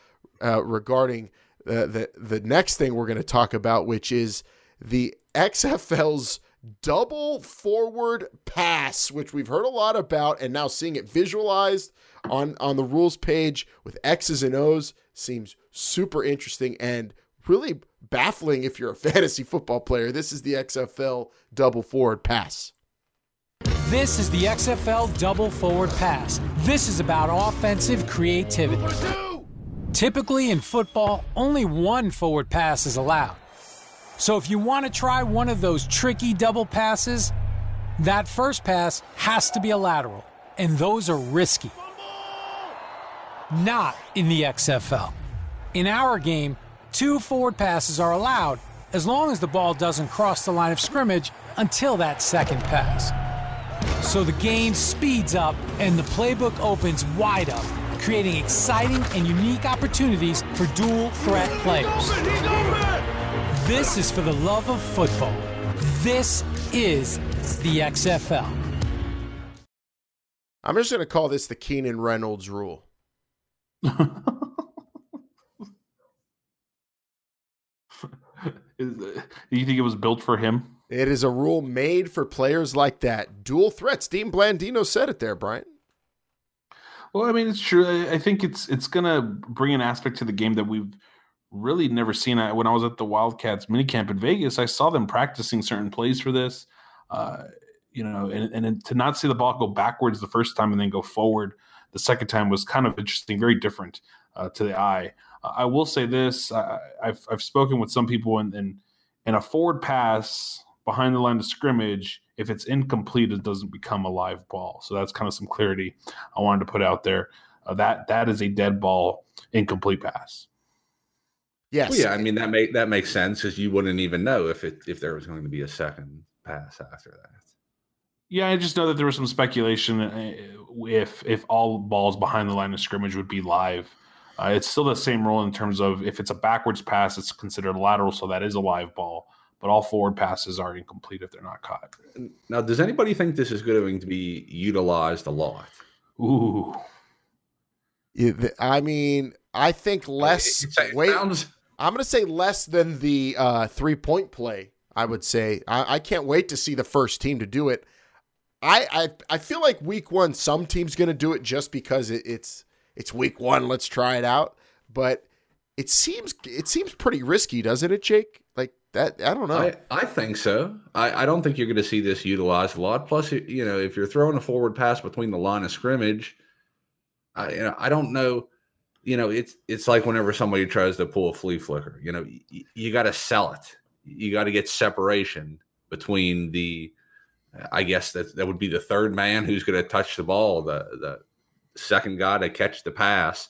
uh, regarding uh, the the next thing we're going to talk about, which is the XFL's double forward pass, which we've heard a lot about, and now seeing it visualized on, on the rules page with X's and O's seems super interesting and really baffling if you're a [laughs] fantasy football player. This is the XFL double forward pass. This is the XFL double forward pass. This is about offensive creativity. Typically in football, only one forward pass is allowed. So if you want to try one of those tricky double passes, that first pass has to be a lateral, and those are risky. Not in the XFL. In our game, two forward passes are allowed as long as the ball doesn't cross the line of scrimmage until that second pass. So the game speeds up and the playbook opens wide up, creating exciting and unique opportunities for dual threat players. This is for the love of football. This is the XFL. I'm just going to call this the Keenan Reynolds rule. do you think it was built for him? It is a rule made for players like that. Dual threats. Dean Blandino said it there, Brian. Well, I mean, it's true. I think it's it's going to bring an aspect to the game that we've really never seen it. When I was at the Wildcats minicamp in Vegas, I saw them practicing certain plays for this. Uh, you know, and, and to not see the ball go backwards the first time and then go forward the second time was kind of interesting, very different uh, to the eye. I will say this: I, have I've spoken with some people, and in, in a forward pass behind the line of scrimmage, if it's incomplete, it doesn't become a live ball. So that's kind of some clarity I wanted to put out there. Uh, that that is a dead ball, incomplete pass. Yes. Well, yeah, I mean that make that makes sense because you wouldn't even know if it if there was going to be a second pass after that. Yeah, I just know that there was some speculation uh, if if all balls behind the line of scrimmage would be live. Uh, it's still the same rule in terms of if it's a backwards pass, it's considered lateral, so that is a live ball. But all forward passes are incomplete if they're not caught. Now, does anybody think this is going to be utilized a lot? Ooh. I mean, I think less. It, it, it wait, sounds, I'm going to say less than the uh, three point play. I would say I, I, can't wait to see the first team to do it. I I, I feel like week one, some team's going to do it just because it, it's it's week one, let's try it out. But it seems it seems pretty risky, doesn't it, Jake? Like that, I don't know. I, I think so. I, I don't think you're going to see this utilized a lot. Plus, you- know, if you're throwing a forward pass between the line of scrimmage, I, you know, I don't know. You know, it's it's like whenever somebody tries to pull a flea flicker. You know, y- you, got to sell it. You got to get separation between the. I guess that that would be the third man who's going to touch the ball, the the second guy to catch the pass.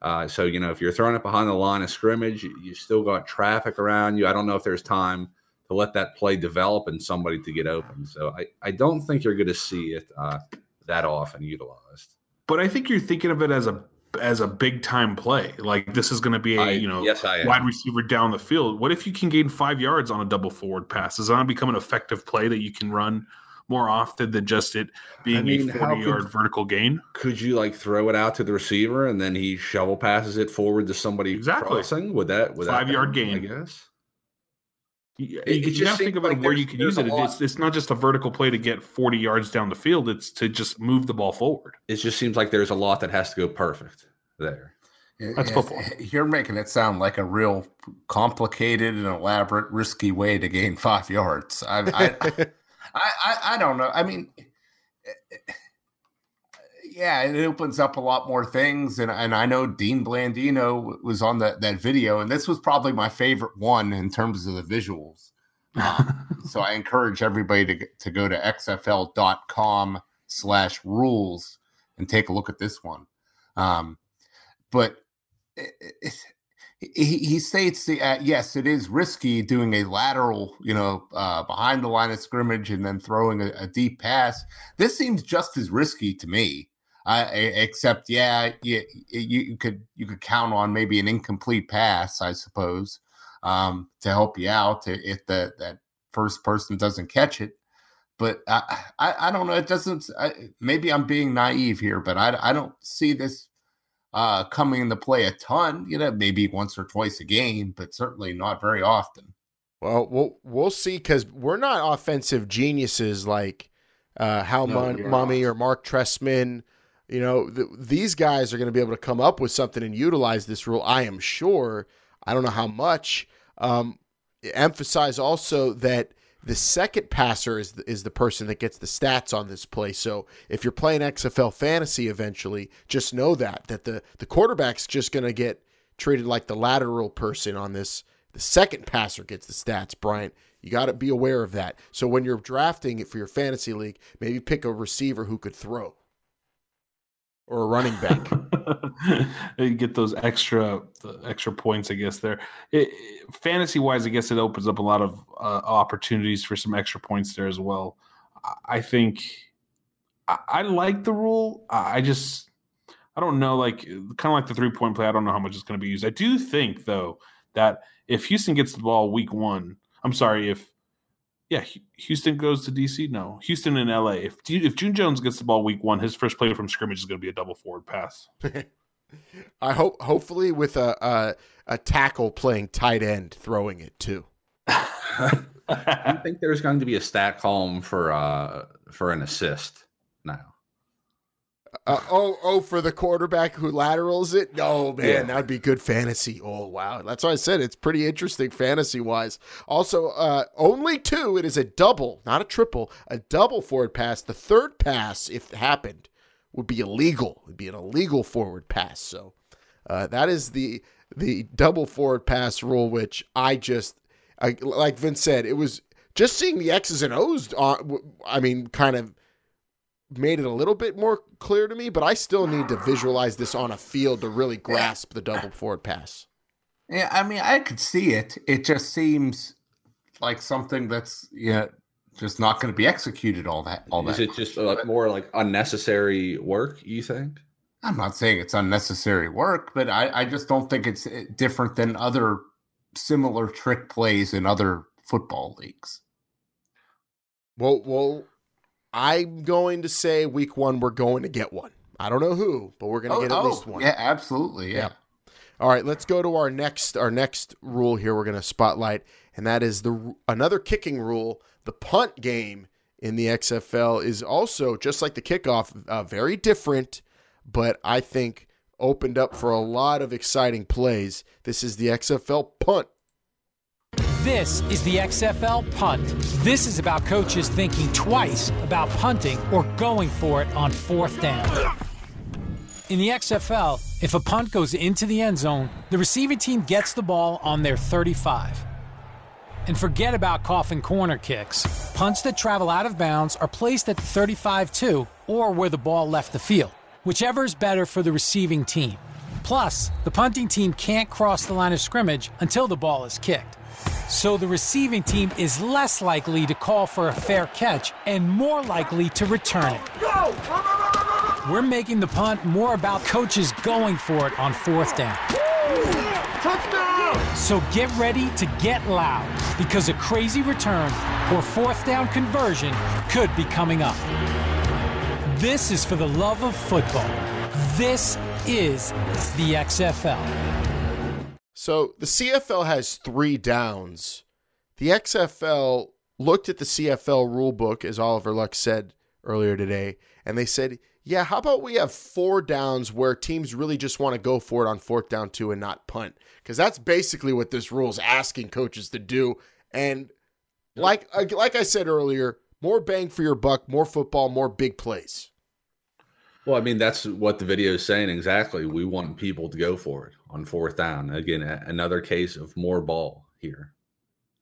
Uh, so you know, if you're throwing it behind the line of scrimmage, you, you still got traffic around you. I don't know if there's time to let that play develop and somebody to get open. So I, I don't think you're going to see it uh, that often utilized. But I think you're thinking of it as a as a big time play. Like this is going to be a I- you know yes, I wide receiver down the field. What if you can gain five yards on a double forward pass? Does that become an effective play that you can run more often than just it being mean, a forty yard could- vertical gain? Could you like throw it out to the receiver and then he shovel passes it forward to somebody Exactly. crossing? Would that would that Five-yard gain? I guess. You, It- it you just have to think about like where you can use it. It's, it's not just a vertical play to get 40 yards down the field. It's to just move the ball forward. It just seems like there's a lot that has to go perfect there. That's Yeah, football. Eh, you're making it sound like a real complicated and elaborate, risky way to gain five [laughs] yards. I, I, I, I, I don't know. I mean, eh, eh, yeah, it opens up a lot more things, and and I know Dean Blandino was on that that video, and this was probably my favorite one in terms of the visuals. Um, [laughs] so I encourage everybody to to go to xfl.com slash rules and take a look at this one. Um, but it, it, he, he states the uh, yes, it is risky doing a lateral, you know, uh, behind the line of scrimmage and then throwing a, a deep pass. This seems just as risky to me. Uh, except, yeah, you, you, could you could count on maybe an incomplete pass, I suppose, um, to help you out if the that first person doesn't catch it. But I, I, I don't know. It doesn't. I, maybe I'm being naive here, but I, I don't see this uh, coming into play a ton. You know, maybe once or twice a game, but certainly not very often. Well, we'll we'll see because we're not offensive geniuses like uh, Hal No, Mon- you're not. or Marc Trestman. You know, th- these guys are going to be able to come up with something and utilize this rule. I am sure. I don't know how much. Um, emphasize also that the second passer is the, is the person that gets the stats on this play. So if you're playing XFL fantasy eventually, just know that that the the quarterback's just going to get treated like the lateral person on this. The second passer gets the stats, Bryant. You got to be aware of that. So when you're drafting it for your fantasy league, maybe pick a receiver who could throw or a running back. [laughs] you get those extra extra points, I guess. There, it, fantasy wise, I guess it opens up a lot of uh, opportunities for some extra points there as well. I- I think I, I like the rule. I I just I don't know, like kind of like the three point play. I don't know how much it's going to be used. I do think though that if Houston gets the ball week one, I'm sorry if yeah Houston goes to DC. No, Houston and LA. If if June Jones gets the ball week one, his first play from scrimmage is going to be a double forward pass. [laughs] I hope, hopefully, with a, a a tackle playing tight end, throwing it too. [laughs] I think there's going to be a stat column for uh for an assist now. Uh, oh, oh, for the quarterback who laterals it. No, man, Yeah. that would be good fantasy. Oh, wow, that's why I said it's pretty interesting fantasy wise. Also, uh, only two. It is a double, not a triple. A double forward pass. The third pass, if it happened, would be illegal. It'd be an illegal forward pass. So uh, that is the the double forward pass rule, which I just I, like Vince said, it was just seeing the X's and O's. On, I mean, kind of made it a little bit more clear to me, but I still need to visualize this on a field to really grasp the double forward pass. Yeah, I mean, I could see it. It just seems like something that's yeah, just not going to be executed all that all Is that. it just uh, more like unnecessary work? You think? I'm not saying it's unnecessary work, but I, I just don't think it's eh, different than other similar trick plays in other football leagues. Well, well, I'm going to say week one we're going to get one. I don't know who, but we're going to get at least one. Oh, Yeah, absolutely. Yeah. Yeah. All right, let's go to our next our next rule here. We're going to spotlight, and that is the another kicking rule. The punt game in the XFL is also just like the kickoff, uh, very different, but I think opened up for a lot of exciting plays. This is the XFL punt. This is the XFL punt. This is about coaches thinking twice about punting or going for it on fourth down. In the XFL, if a punt goes into the end zone, the receiving team gets the ball on their 35. And forget about coffin corner kicks. Punts that travel out of bounds are placed at the 35 2 or where the ball left the field, whichever is better for the receiving team. Plus, the punting team can't cross the line of scrimmage until the ball is kicked. So the receiving team is less likely to call for a fair catch and more likely to return it. We're making the punt more about coaches going for it on fourth down. So get ready to get loud because a crazy return or fourth down conversion could be coming up. This is for the love of football. This is the XFL. So the CFL has three downs. The XFL looked at the CFL rulebook, as Oliver Luck said earlier today, and they said, yeah, how about we have four downs where teams really just want to go for it on fourth down two and not punt? Because that's basically what this rule is asking coaches to do. And like like I said earlier, more bang for your buck, more football, more big plays. Well, I mean, that's what the video is saying exactly. We want people to go for it on fourth down. Again, another case of more ball here.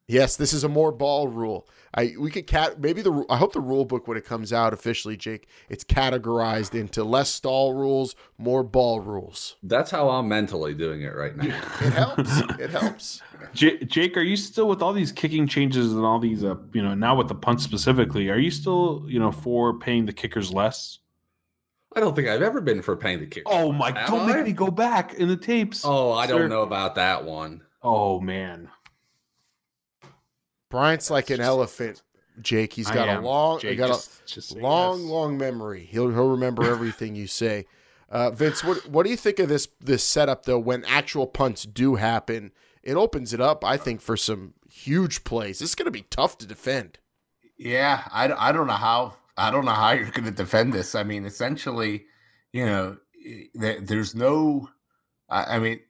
Yes, this is a more ball rule. I we could cat maybe the I hope the rule book when it comes out officially, Jake, it's categorized into less stall rules, more ball rules. That's how I'm mentally doing it right now. [laughs] it helps. It helps. [laughs] J- Jake, are you still with all these kicking changes and all these, uh, you know, now with the punt specifically? Are you still, you know, for paying the kickers less? I don't think I've ever been for paying the kicker. Oh my! Have don't I? make me go back in the tapes. Oh, I sir. don't know about that one. Oh man, Bryant's like an elephant. Jake, he's got a long, Jake, got just, a just long, yes. long memory. He'll he'll remember [laughs] everything you say. Uh, Vince, what what do you think of this this setup though? When actual punts do happen, it opens it up, I think, for some huge plays. It's going to be tough to defend. Yeah, I, I don't know how I don't know how you're going to defend this. I mean, essentially, you know, there's no. I mean,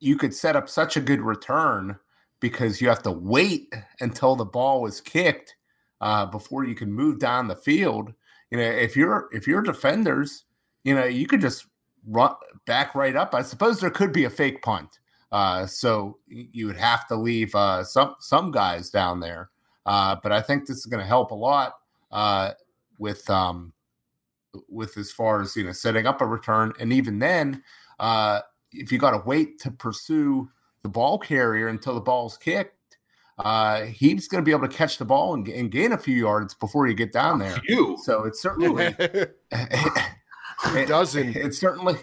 you could set up such a good return because you have to wait until the ball was kicked uh, before you can move down the field. You know, if you're if you're defenders, you know, you could just run back right up. I suppose there could be a fake punt, uh, so you would have to leave uh, some some guys down there. Uh, but I think this is going to help a lot uh, with um, with as far as you know setting up a return, and even then, uh, if you got to wait to pursue the ball carrier until the ball's kicked, uh, he's going to be able to catch the ball and, and, gain a few yards before you get down there. So it's certainly [laughs] it, it [laughs] doesn't. It's certainly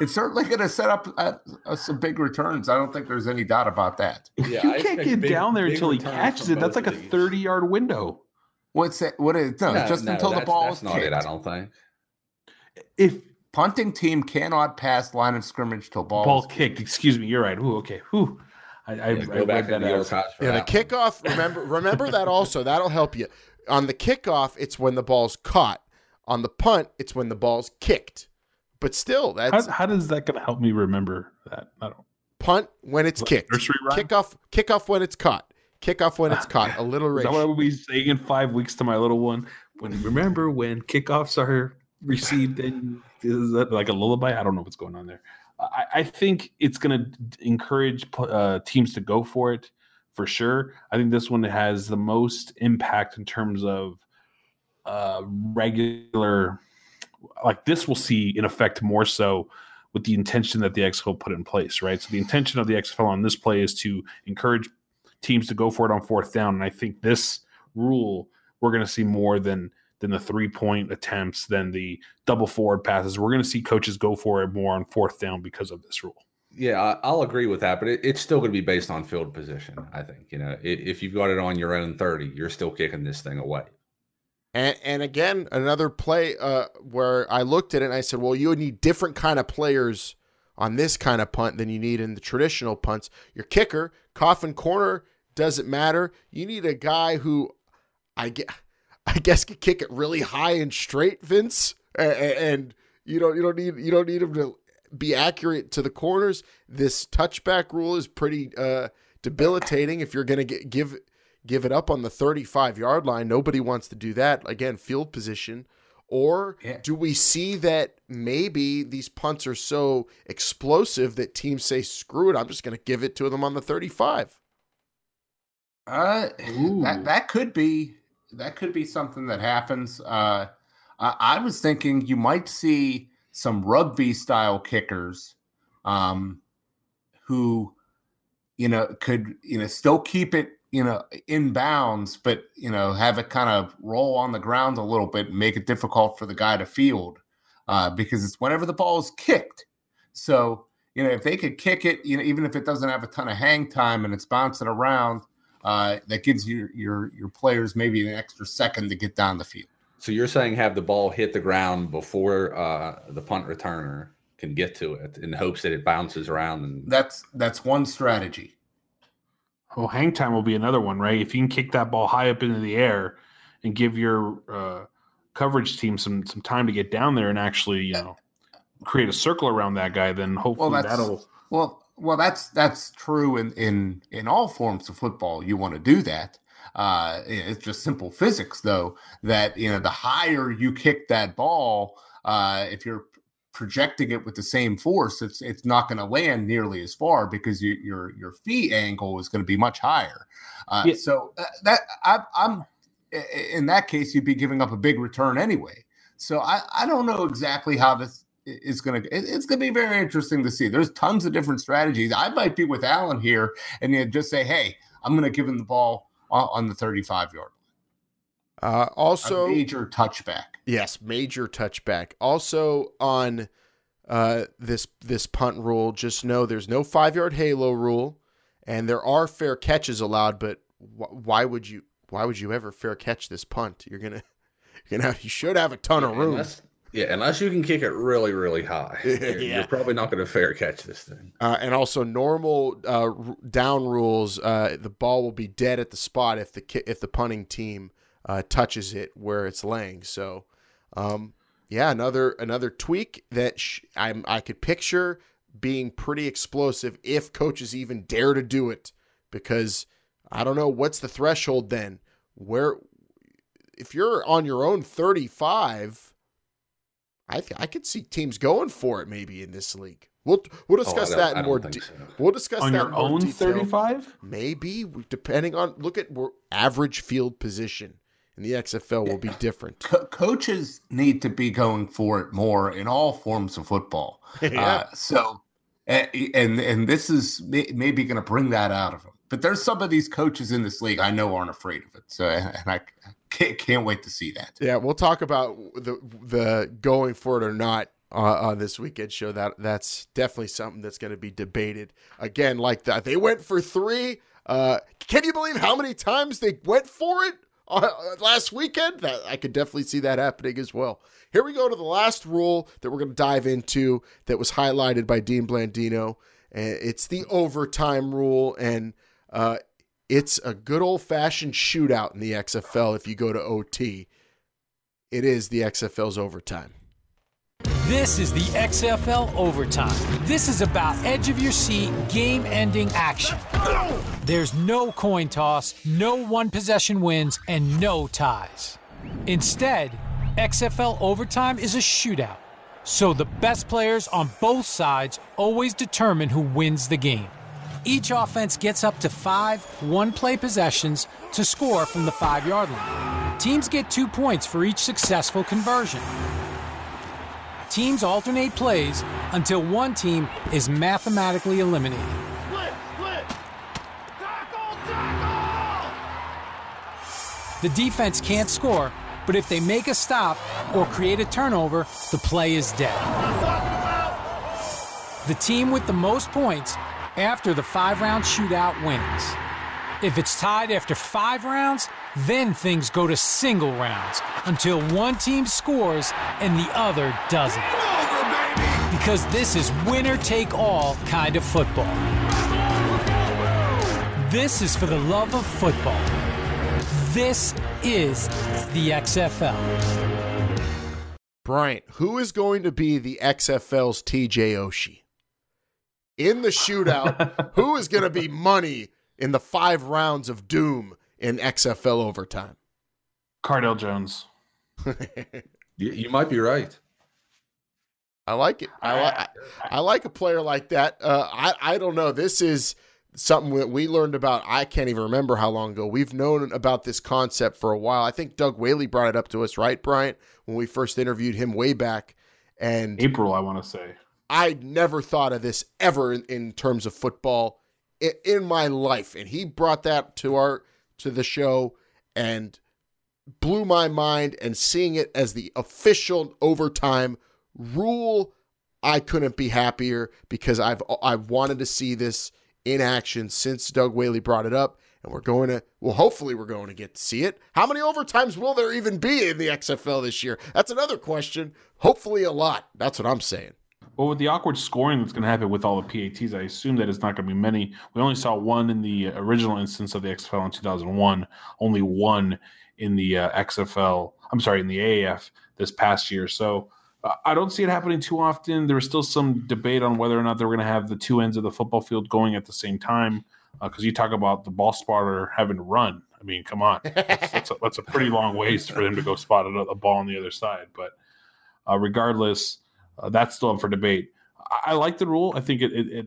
it's certainly going to set up uh, uh, some big returns. I don't think there's any doubt about that. Yeah, you can't get big, down there until he catches it. That's like a 30 yard window. What's that? What is no, no just no, until the ball is not kicked. it. I don't think. If punting team cannot pass line of scrimmage till ball ball kicked. Excuse me. You're right. Ooh, okay. Ooh. I, I, yeah, go I back to the old Yeah, the kickoff. Remember, remember that also. That'll help you. On the kickoff, it's when the ball's caught. On the punt, it's when the ball's kicked. But still, that's how, how does that going to help me remember that? I don't. Punt when it's kicked. Kickoff, kickoff when it's caught. Kickoff when it's caught. Alliteration. [laughs] Is that what I'll be saying in five weeks to my little one? When remember when kickoffs are received and is that like a lullaby? I don't know what's going on there. I, I think it's going to encourage uh, teams to go for it for sure. I think this one has the most impact in terms of uh, regular. Like this, will see in effect more so with the intention that the XFL put in place, right? So the intention of the XFL on this play is to encourage teams to go for it on fourth down. And I think this rule we're going to see more than than the three point attempts, than the double forward passes. We're going to see coaches go for it more on fourth down because of this rule. Yeah, I'll agree with that, but it, it's still going to be based on field position. I think you know if you've got it on your own thirty, you're still kicking this thing away. And, and again, another play uh, where I looked at it and I said, well, you would need different kind of players on this kind of punt than you need in the traditional punts. Your kicker, coffin corner, doesn't matter. You need a guy who I get [laughs] I guess could kick it really high and straight, Vince. And, you don't you don't need you don't need him to be accurate to the corners. This touchback rule is pretty uh, debilitating. If you're going to give give it up on the 35 yard line, nobody wants to do that. Again, field position. Or Yeah. do we see that maybe these punts are so explosive that teams say, "Screw it, I'm just going to give it to them on the 35." Uh, Ooh. that that could be that could be something that happens. Uh, I, I was thinking you might see some rugby style kickers, um, who, you know, could you know still keep it you know in bounds, but you know have it kind of roll on the ground a little bit and make it difficult for the guy to field, uh, because it's whenever the ball is kicked. So you know if they could kick it, you know even if it doesn't have a ton of hang time and it's bouncing around uh, that gives your your your players maybe an extra second to get down the field. So you're saying have the ball hit the ground before uh, the punt returner can get to it in hopes that it bounces around and That's that's one strategy. Oh, hang time will be another one, right? If you can kick that ball high up into the air and give your uh, coverage team some some time to get down there and actually, you know, create a circle around that guy, then hopefully that's- that'll. Well, well, that's that's true in in in all forms of football. You want to do that. Uh, it's just simple physics, though. That you know, the higher you kick that ball, uh, if you're projecting it with the same force, it's it's not going to land nearly as far because you, your your feet angle is going to be much higher. Uh, Yeah. So uh, that I, I'm in that case, you'd be giving up a big return anyway. So I I don't know exactly how this is going to it's going to be very interesting to see there's tons of different strategies i might be with alan here and you know, just say hey i'm going to give him the ball on, on the 35 yard Uh, also, a major touchback Yes, major touchback. Also on uh, this this punt rule, just know there's no five yard halo rule, and there are fair catches allowed. But wh- why would you why would you ever fair catch this punt? You're gonna [laughs] you're gonna you should have a ton of room. unless yeah, unless you can kick it really really high, [laughs] you're, Yeah. you're probably not going to fair catch this thing. Uh, and also normal uh, down rules. Uh, the ball will be dead at the spot if the ki- if the punting team uh, touches it where it's laying. So, um, yeah, another another tweak that sh- I'm I could picture being pretty explosive if coaches even dare to do it because I don't know what's the threshold then where if you're on your own 35 I th- I could see teams going for it maybe in this league. We'll we'll Oh, discuss don't- that in more. think De- so. We'll discuss On that your more own 35? Maybe depending on look at where average field position in the XFL will be different. Co- coaches need to be going for it more in all forms of football [laughs] Yeah. uh, so and and this is maybe going to bring that out of them but there's some of these coaches in this league i know aren't afraid of it so [laughs] and i can't, can't wait to see that Yeah, we'll talk about the the going for it or not uh, on this weekend show. That that's definitely something that's going to be debated again. Like that, they went for three. Uh, can you believe how many times they went for it uh, last weekend? That I could definitely see that happening as well. Here we go to the last rule that we're going to dive into that was highlighted by Dean Blandino, and it's the overtime rule, and uh, it's a good old fashioned shootout in the XFL. If you go to OT, it is the XFL's overtime. This is the XFL Overtime. This is about edge of your seat, game ending action. There's no coin toss, no one possession wins, and no ties. Instead, XFL Overtime is a shootout. So the best players on both sides always determine who wins the game. Each offense gets up to five one play possessions to score from the five yard line. Teams get two points for each successful conversion. Teams alternate plays until one team is mathematically eliminated. The defense can't score, but if they make a stop or create a turnover, the play is dead. The team with the most points after the five round shootout wins. If it's tied after five rounds, then things go to single rounds until one team scores and the other doesn't. Because this is winner take all kind of football. This is for the love of football. This is the XFL. Bryant, who is going to be the XFL's TJ Oshie? In the shootout, [laughs] who is going to be money in the five rounds of doom in XFL overtime? Cardale Jones. [laughs] You, you might be right. I like it. I like. I like a player like that. Uh, I I don't know. This is something that we learned about. I can't even remember how long ago. We've known about this concept for a while. I think Doug Whaley brought it up to us, right, Bryant, when we first interviewed him way back. And April, I want to say. I never thought of this ever in, in terms of football in, my life, and he brought that to our to the show and blew my mind. And seeing it as the official overtime rule, I couldn't be happier because I've I've wanted to see this in action since Doug Whaley brought it up. And we're going to, well, hopefully we're going to get to see it. How many overtimes will there even be in the XFL this year? That's another question. Hopefully a lot. That's what I'm saying. Well, with the awkward scoring that's going to happen with all the PATs, I assume that it's not going to be many. We only saw one in the original instance of the XFL in 2001, only one in the uh, XFL, I'm sorry, in the AAF this past year. So uh, I don't see it happening too often. There was still some debate on whether or not they were going to have the two ends of the football field going at the same time. Because uh, you talk about the ball spotter having to run. I mean, come on, that's, that's, a, that's a, pretty long ways for them to go spot a, a ball on the other side. But uh, regardless, uh, that's still up for debate. I, I, like the rule. I think it, it, it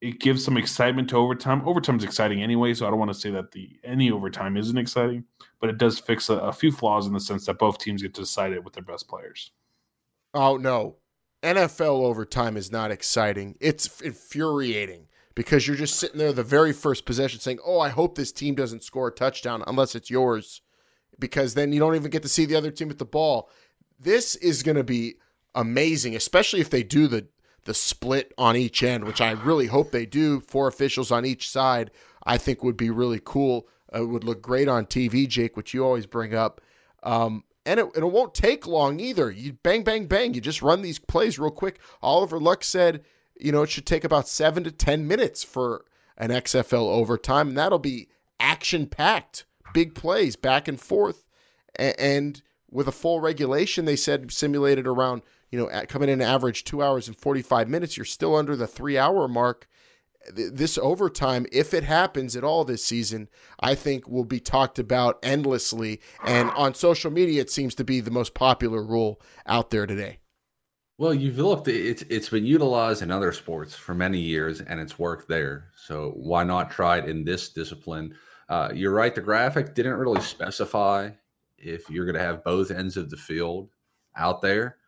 it gives some excitement to overtime. Overtime is exciting anyway, so I don't want to say that the any overtime isn't exciting, but it does fix a, a few flaws in the sense that both teams get to decide it with their best players. Oh no. NFL overtime is not exciting. It's infuriating because you're just sitting there the very first possession saying, "Oh, I hope this team doesn't score a touchdown unless it's yours." Because then you don't even get to see the other team with the ball. This is going to be amazing, especially if they do the the split on each end, which I really hope they do. Four officials on each side, I think would be really cool. Uh, it would look great on TV, Jake, which you always bring up. Um, and it, it won't take long either. You bang, bang, bang. You just run these plays real quick. Oliver Luck said, you know, it should take about seven to 10 minutes for an XFL overtime, and that'll be action packed, big plays back and forth. And with a full regulation, they said simulated around, you know, coming in average two hours and 45 minutes. You're still under the three hour mark this overtime, if it happens at all this season, I think will be talked about endlessly. And on social media, it seems to be the most popular rule out there today. Well, you've looked; it's it's been utilized in other sports for many years, and it's worked there. So why not try it in this discipline? Uh, you're right; the graphic didn't really specify if you're going to have both ends of the field out there.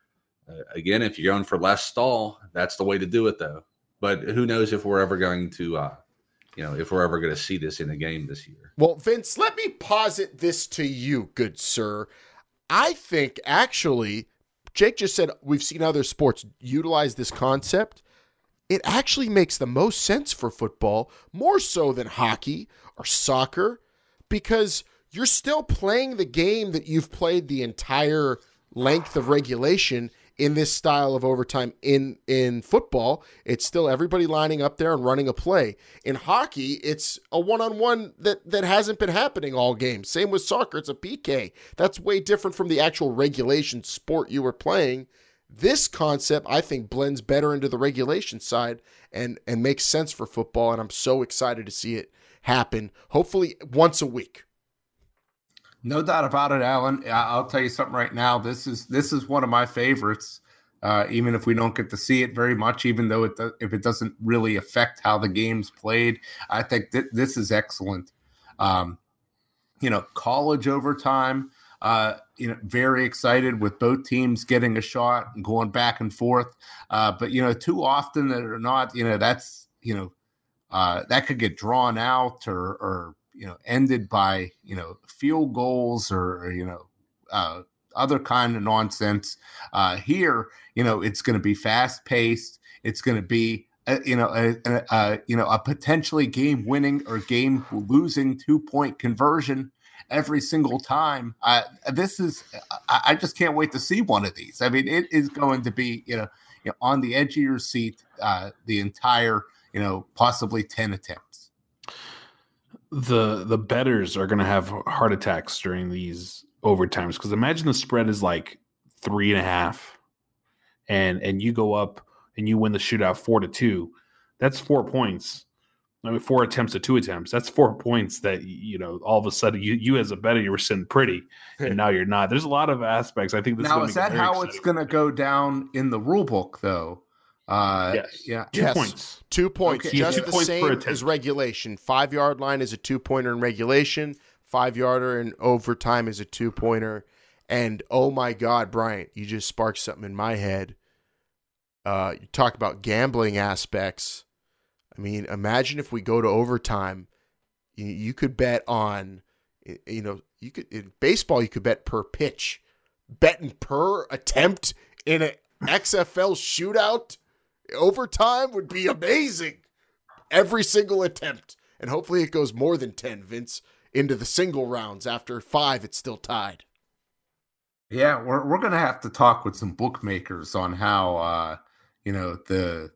Again, if you're going for less stall, that's the way to do it, though. But who knows if we're ever going to, uh, you know, if we're ever going to see this in a game this year. Well, Vince, let me posit this to you, good sir. I think actually, Jake just said we've seen other sports utilize this concept. It actually makes the most sense for football, more so than hockey or soccer, because you're still playing the game that you've played the entire length of regulation in this style of overtime in in football it's still everybody lining up there and running a play. In hockey it's a one-on-one that that hasn't been happening all game. Same with soccer it's a pk that's way different from the actual regulation sport you were playing. This concept i think blends better into the regulation side and and makes sense for football and i'm so excited to see it happen hopefully once a week no doubt about it, Alan. I'll tell you something right now. This is this is one of my favorites. Uh, even if we don't get to see it very much, even though it do, if it doesn't really affect how the game's played, I think that this is excellent. Um, you know, college overtime. Uh, you know, very excited with both teams getting a shot and going back and forth. Uh, but you know, too often that or not, you know, that's you know, uh, that could get drawn out or or you know ended by you know field goals or, you know uh, other kind of nonsense. Uh, here, you know, it's going to be fast paced. It's going to be a, you know a, a, a, you know a potentially game winning or game losing two point conversion every single time. Uh, this is I, I, just can't wait to see one of these. I mean, it is going to be you know, you know on the edge of your seat uh, the entire you know possibly ten attempts the the bettors are going to have heart attacks during these overtimes because imagine the spread is like three and a half, and and you go up and you win the shootout four to two, that's four points. I mean, four attempts to two attempts. That's four points that you know. All of a sudden, you you as a bettor, you were sitting pretty, [laughs] and now you're not. There's a lot of aspects. I think this now is, is that how it's going to go down in the rule book, though? Uh, Yes. Yeah. two Yes. points. Two points, Okay. just Two the points same as regulation. Five yard line is a two pointer in regulation. Five yarder in overtime is a two pointer. And oh my God, Bryant, you just sparked something in my head. Uh, you talk about gambling aspects. I mean, imagine if we go to overtime. You, you could bet on, you know, you could in baseball. You could bet per pitch, betting per attempt in an XFL shootout overtime would be amazing. Every single attempt. And hopefully it goes more than 10, Vince, into the single rounds. After five, it's still tied. Yeah, we're we're gonna have to talk with some bookmakers on how uh you know the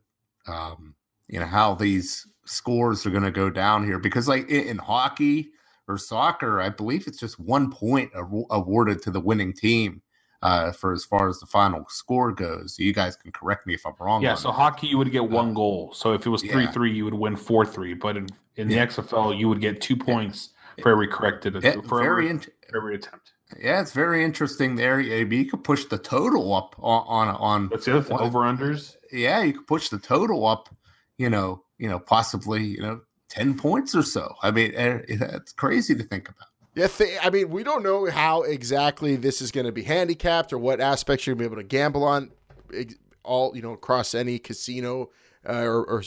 um you know how these scores are gonna go down here because like in, in hockey or soccer, I believe it's just one point awarded to the winning team uh for as far as the final score goes. You guys can correct me if I'm wrong. Yeah, so that. hockey you would get one goal. So if it was Yeah. three three, you would win four three. But in, in the Yeah. XFL, you would get two points for every corrected Yeah, for every, int- every attempt. yeah, it's very interesting there. Yeah, You could push the total up on on, on That's the Over unders. yeah, you could push the total up, you know, you know, possibly, you know, 10 points or so. I mean, eh, it's crazy to think about. Yeah, th- I mean, we don't know how exactly this is going to be handicapped or what aspects you're going to be able to gamble on, all you know, across any casino uh, or, or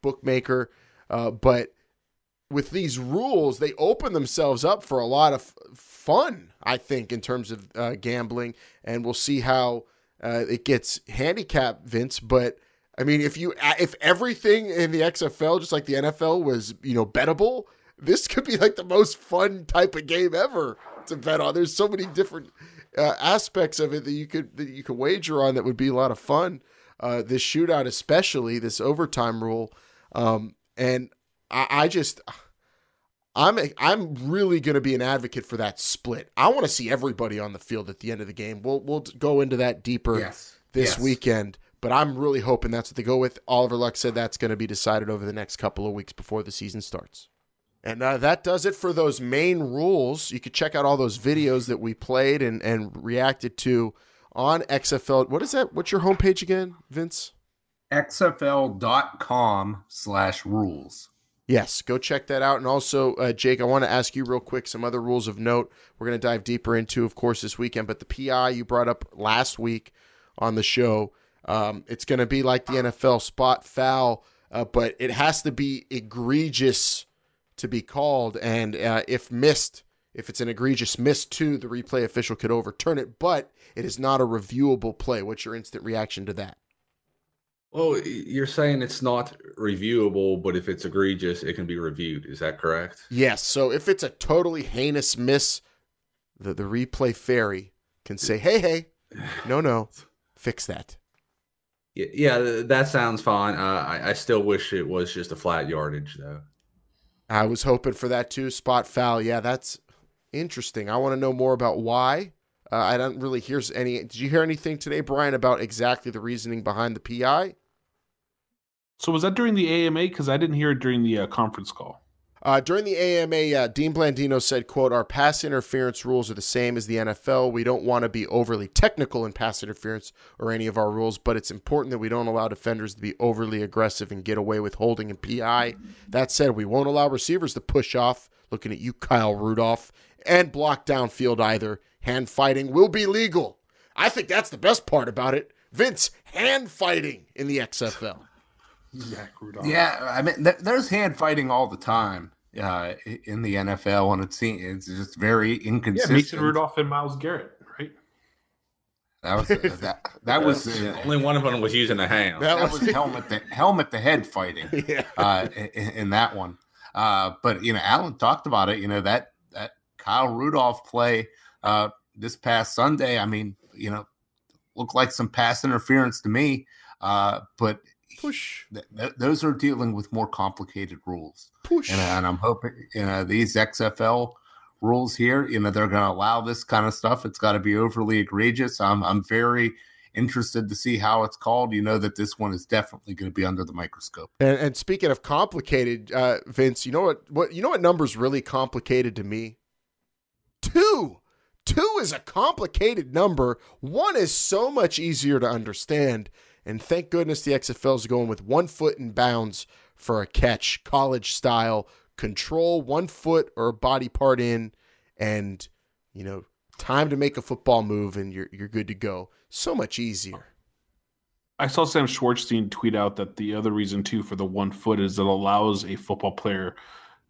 bookmaker. Uh, but with these rules, they open themselves up for a lot of f- fun. I think in terms of uh, gambling, and we'll see how uh, it gets handicapped, Vince. But I mean, if you if everything in the XFL, just like the NFL, was you know bettable, this could be like the most fun type of game ever to bet on. There's so many different uh, aspects of it that you could that you could wager on that would be a lot of fun. Uh, this shootout, especially this overtime rule, um, and I, I just. I'm I'm really going to be an advocate for that split. I want to see everybody on the field at the end of the game. We'll we'll go into that deeper Yes. this Yes. weekend, but I'm really hoping that's what they go with. Oliver Luck said that's going to be decided over the next couple of weeks before the season starts. And uh, that does it for those main rules. You could check out all those videos that we played and, and reacted to on XFL. What is that? What's your homepage again, Vince? XFL.com slash rules. Yes, go check that out. And also, uh, Jake, I want to ask you real quick some other rules of note. We're going to dive deeper into, of course, this weekend. But the PI you brought up last week on the show, um, it's going to be like the NFL spot foul, uh, but it has to be egregious to be called. And uh, if missed, if it's an egregious miss too, the replay official could overturn it. But it is not a reviewable play. What's your instant reaction to that? Well, you're saying it's not reviewable, but if it's egregious, it can be reviewed. Is that correct? Yes. So if it's a totally heinous miss, the, the replay fairy can say, hey, hey, no, no, fix that. Yeah, that sounds fine. Uh, I, I still wish it was just a flat yardage, though. I was hoping for that too. Spot foul. Yeah, that's interesting. I want to know more about why. Uh, I don't really hear any. Did you hear anything today, Bryant, about exactly the reasoning behind the PI? So was that during the AMA? Because I didn't hear it during the uh, conference call. Uh, during the AMA, uh, Dean Blandino said, "quote Our pass interference rules are the same as the NFL. We don't want to be overly technical in pass interference or any of our rules, but it's important that we don't allow defenders to be overly aggressive and get away with holding and PI. That said, we won't allow receivers to push off. Looking at you, Kyle Rudolph, and block downfield either. Hand fighting will be legal. I think that's the best part about it. Vince, hand fighting in the XFL. Zach Rudolph. Yeah, I mean, th- there's hand fighting all the time uh, in the NFL, and it's it's just very inconsistent. Yeah, inconsistent. Mason Rudolph and Myles Garrett, right? That was uh, that, [laughs] that was uh, Only one of them was using a hand. That that was- was [laughs] helmet the helmet the head fighting [laughs] Yeah. uh, in, in that one. Uh, but you know, Alan talked about it. You know that that Kyle Rudolph play uh, this past Sunday. I mean, you know, looked like some pass interference to me. Uh, but Push, th- th- those are dealing with more complicated rules, push. and, and I'm hoping you know these XFL rules here. You know, they're going to allow this kind of stuff. It's got to be overly egregious. I'm I'm very interested to see how it's called. You know that this one is definitely going to be under the microscope. And, and speaking of complicated, uh, Vince, you know what? What you know what number's really complicated to me? Two. Two is a complicated number. One is so much easier to understand. And thank goodness the XFL is going with one foot in bounds for a catch, college style control, one foot or body part in, and you know, time to make a football move, and you're you're good to go. So much easier. I saw Sam Schwartzstein tweet out that the other reason too for the one foot is it allows a football player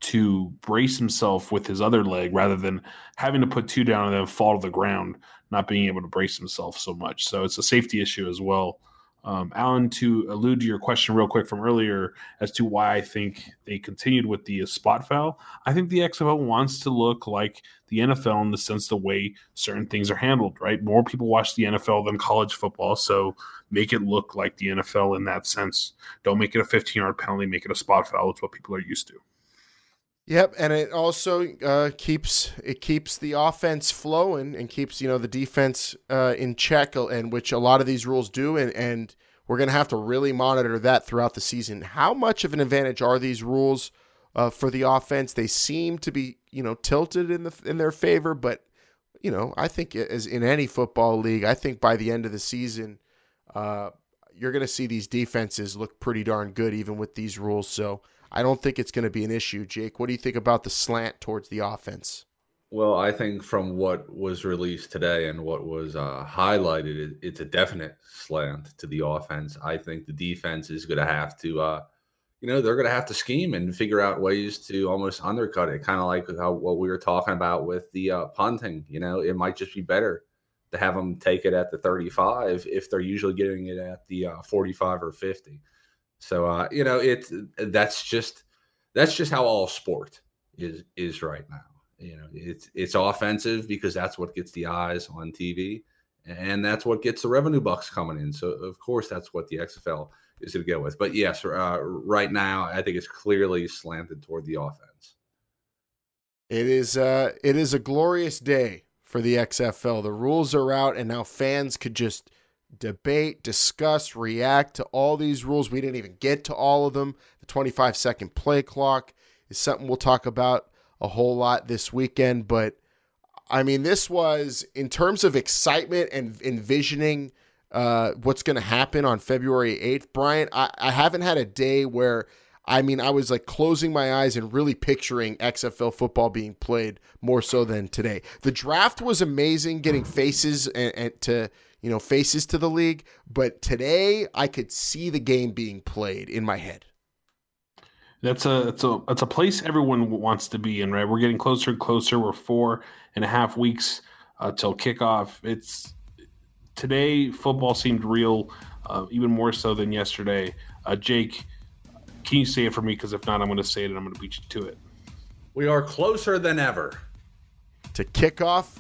to brace himself with his other leg rather than having to put two down and then fall to the ground, not being able to brace himself so much. So it's a safety issue as well. Um, Alan, to allude to your question real quick from earlier as to why I think they continued with the spot foul, I think the XFL wants to look like the NFL in the sense the way certain things are handled, right? More people watch the NFL than college football, so make it look like the NFL in that sense. Don't make it a 15 yard penalty, make it a spot foul. It's what people are used to. Yep, and it also uh, keeps it keeps the offense flowing and keeps you know the defense uh, in check, and which a lot of these rules do, and and we're gonna have to really monitor that throughout the season. How much of an advantage are these rules uh, for the offense? They seem to be you know tilted in the in their favor, but you know I think as in any football league, I think by the end of the season, uh, you're gonna see these defenses look pretty darn good even with these rules. So. I don't think it's going to be an issue. Jake, what do you think about the slant towards the offense? Well, I think from what was released today and what was uh, highlighted, it's a definite slant to the offense. I think the defense is going to have to, uh, you know, they're going to have to scheme and figure out ways to almost undercut it, kind of like how what we were talking about with the uh, punting. You know, it might just be better to have them take it at the 35 if they're usually getting it at the uh, 45 or 50. So uh, you know, it's that's just that's just how all sport is is right now. You know, it's it's offensive because that's what gets the eyes on TV, and that's what gets the revenue bucks coming in. So of course, that's what the XFL is to go with. But yes, uh, right now, I think it's clearly slanted toward the offense. It is uh, it is a glorious day for the XFL. The rules are out, and now fans could just debate, discuss, react to all these rules. We didn't even get to all of them. The 25 second play clock is something we'll talk about a whole lot this weekend. But I mean, this was in terms of excitement and envisioning uh, what's going to happen on February 8th. Bryant, I, I haven't had a day where. I mean, I was like closing my eyes and really picturing XFL football being played more so than today. The draft was amazing, getting faces and, and to you know, faces to the league. But today, I could see the game being played in my head. That's a it's a it's a place everyone wants to be in, right? We're getting closer and closer. We're four and a half weeks uh, till kickoff. It's today. Football seemed real, uh, even more so than yesterday. Uh, Jake, can you say it for me? Because if not, I'm going to say it and I'm going to beat you to it. We are closer than ever to kickoff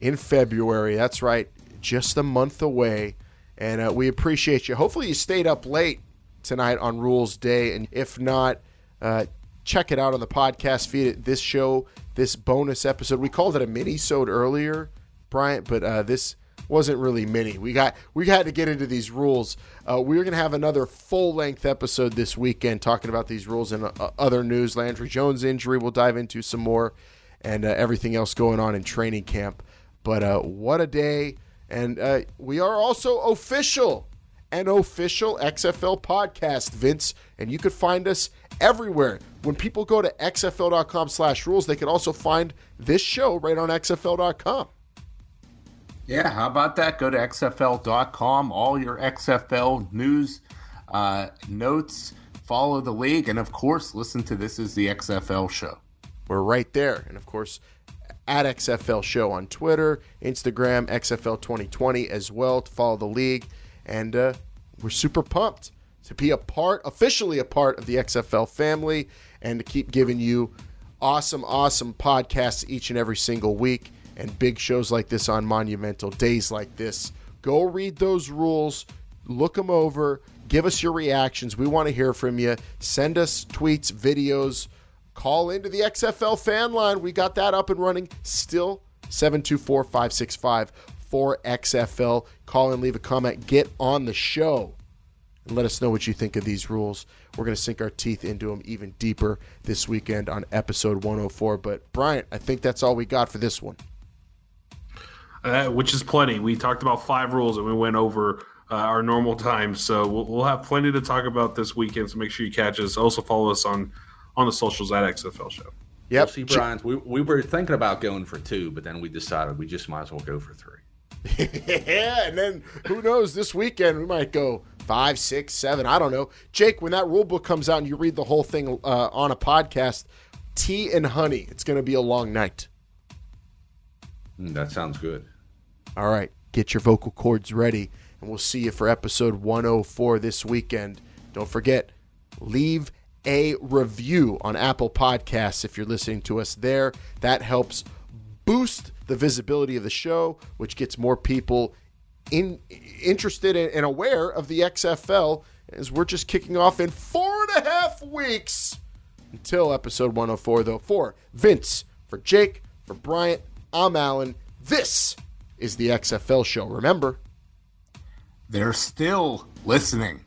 in February. That's right just a month away. And uh, we appreciate you. Hopefully, you stayed up late tonight on Rules Day. And if not, uh, check it out on the podcast feed. This show, this bonus episode, we called it a mini-sode earlier, Bryant, but uh, this wasn't really mini. We got we had to get into these rules. Uh, we're gonna have another full length episode this weekend talking about these rules and uh, other news. Landry Jones injury, we'll dive into some more, and uh, everything else going on in training camp. But uh, what a day! And uh, we are also official, an official XFL podcast, Vince. And you could find us everywhere. When people go to xfl.com slash rules, they can also find this show right on xfl.com. Yeah, how about that? Go to xfl.com, all your XFL news, uh, notes, follow the league, and of course, listen to This is the XFL show. We're right there. And of course, at XFL Show on Twitter, Instagram, XFL 2020 as well to follow the league. And uh, we're super pumped to be a part, officially a part of the XFL family, and to keep giving you awesome, awesome podcasts each and every single week and big shows like this on Monumental, days like this. Go read those rules, look them over, give us your reactions. We want to hear from you. Send us tweets, videos, call into the XFL fan line. We got that up and running still. 724 565 4XFL. Call and leave a comment. Get on the show and let us know what you think of these rules. We're going to sink our teeth into them even deeper this weekend on episode 104. But, Bryant, I think that's all we got for this one. Uh, which is plenty. We talked about five rules and we went over uh, our normal time. So we'll, we'll, have plenty to talk about this weekend. So make sure you catch us. Also follow us on on the socials at XFL Show. Yep. see, Bryant, we, we were thinking about going for two, but then we decided we just might as well go for three. [laughs] yeah, and then who knows? This weekend we might go five, six, seven. I don't know. Jake, when that rule book comes out and you read the whole thing uh, on a podcast, tea and honey. It's going to be a long night. Mm, that sounds good. All right, get your vocal cords ready and we'll see you for episode 104 this weekend. Don't forget, leave a review on Apple Podcasts if you're listening to us there. That helps boost the visibility of the show, which gets more people in interested in, and aware of the XFL as we're just kicking off in four and a half weeks until episode 104, though. For Vince, for Jake, for Bryant, I'm Alan. This is the XFL show. Remember, they're still listening.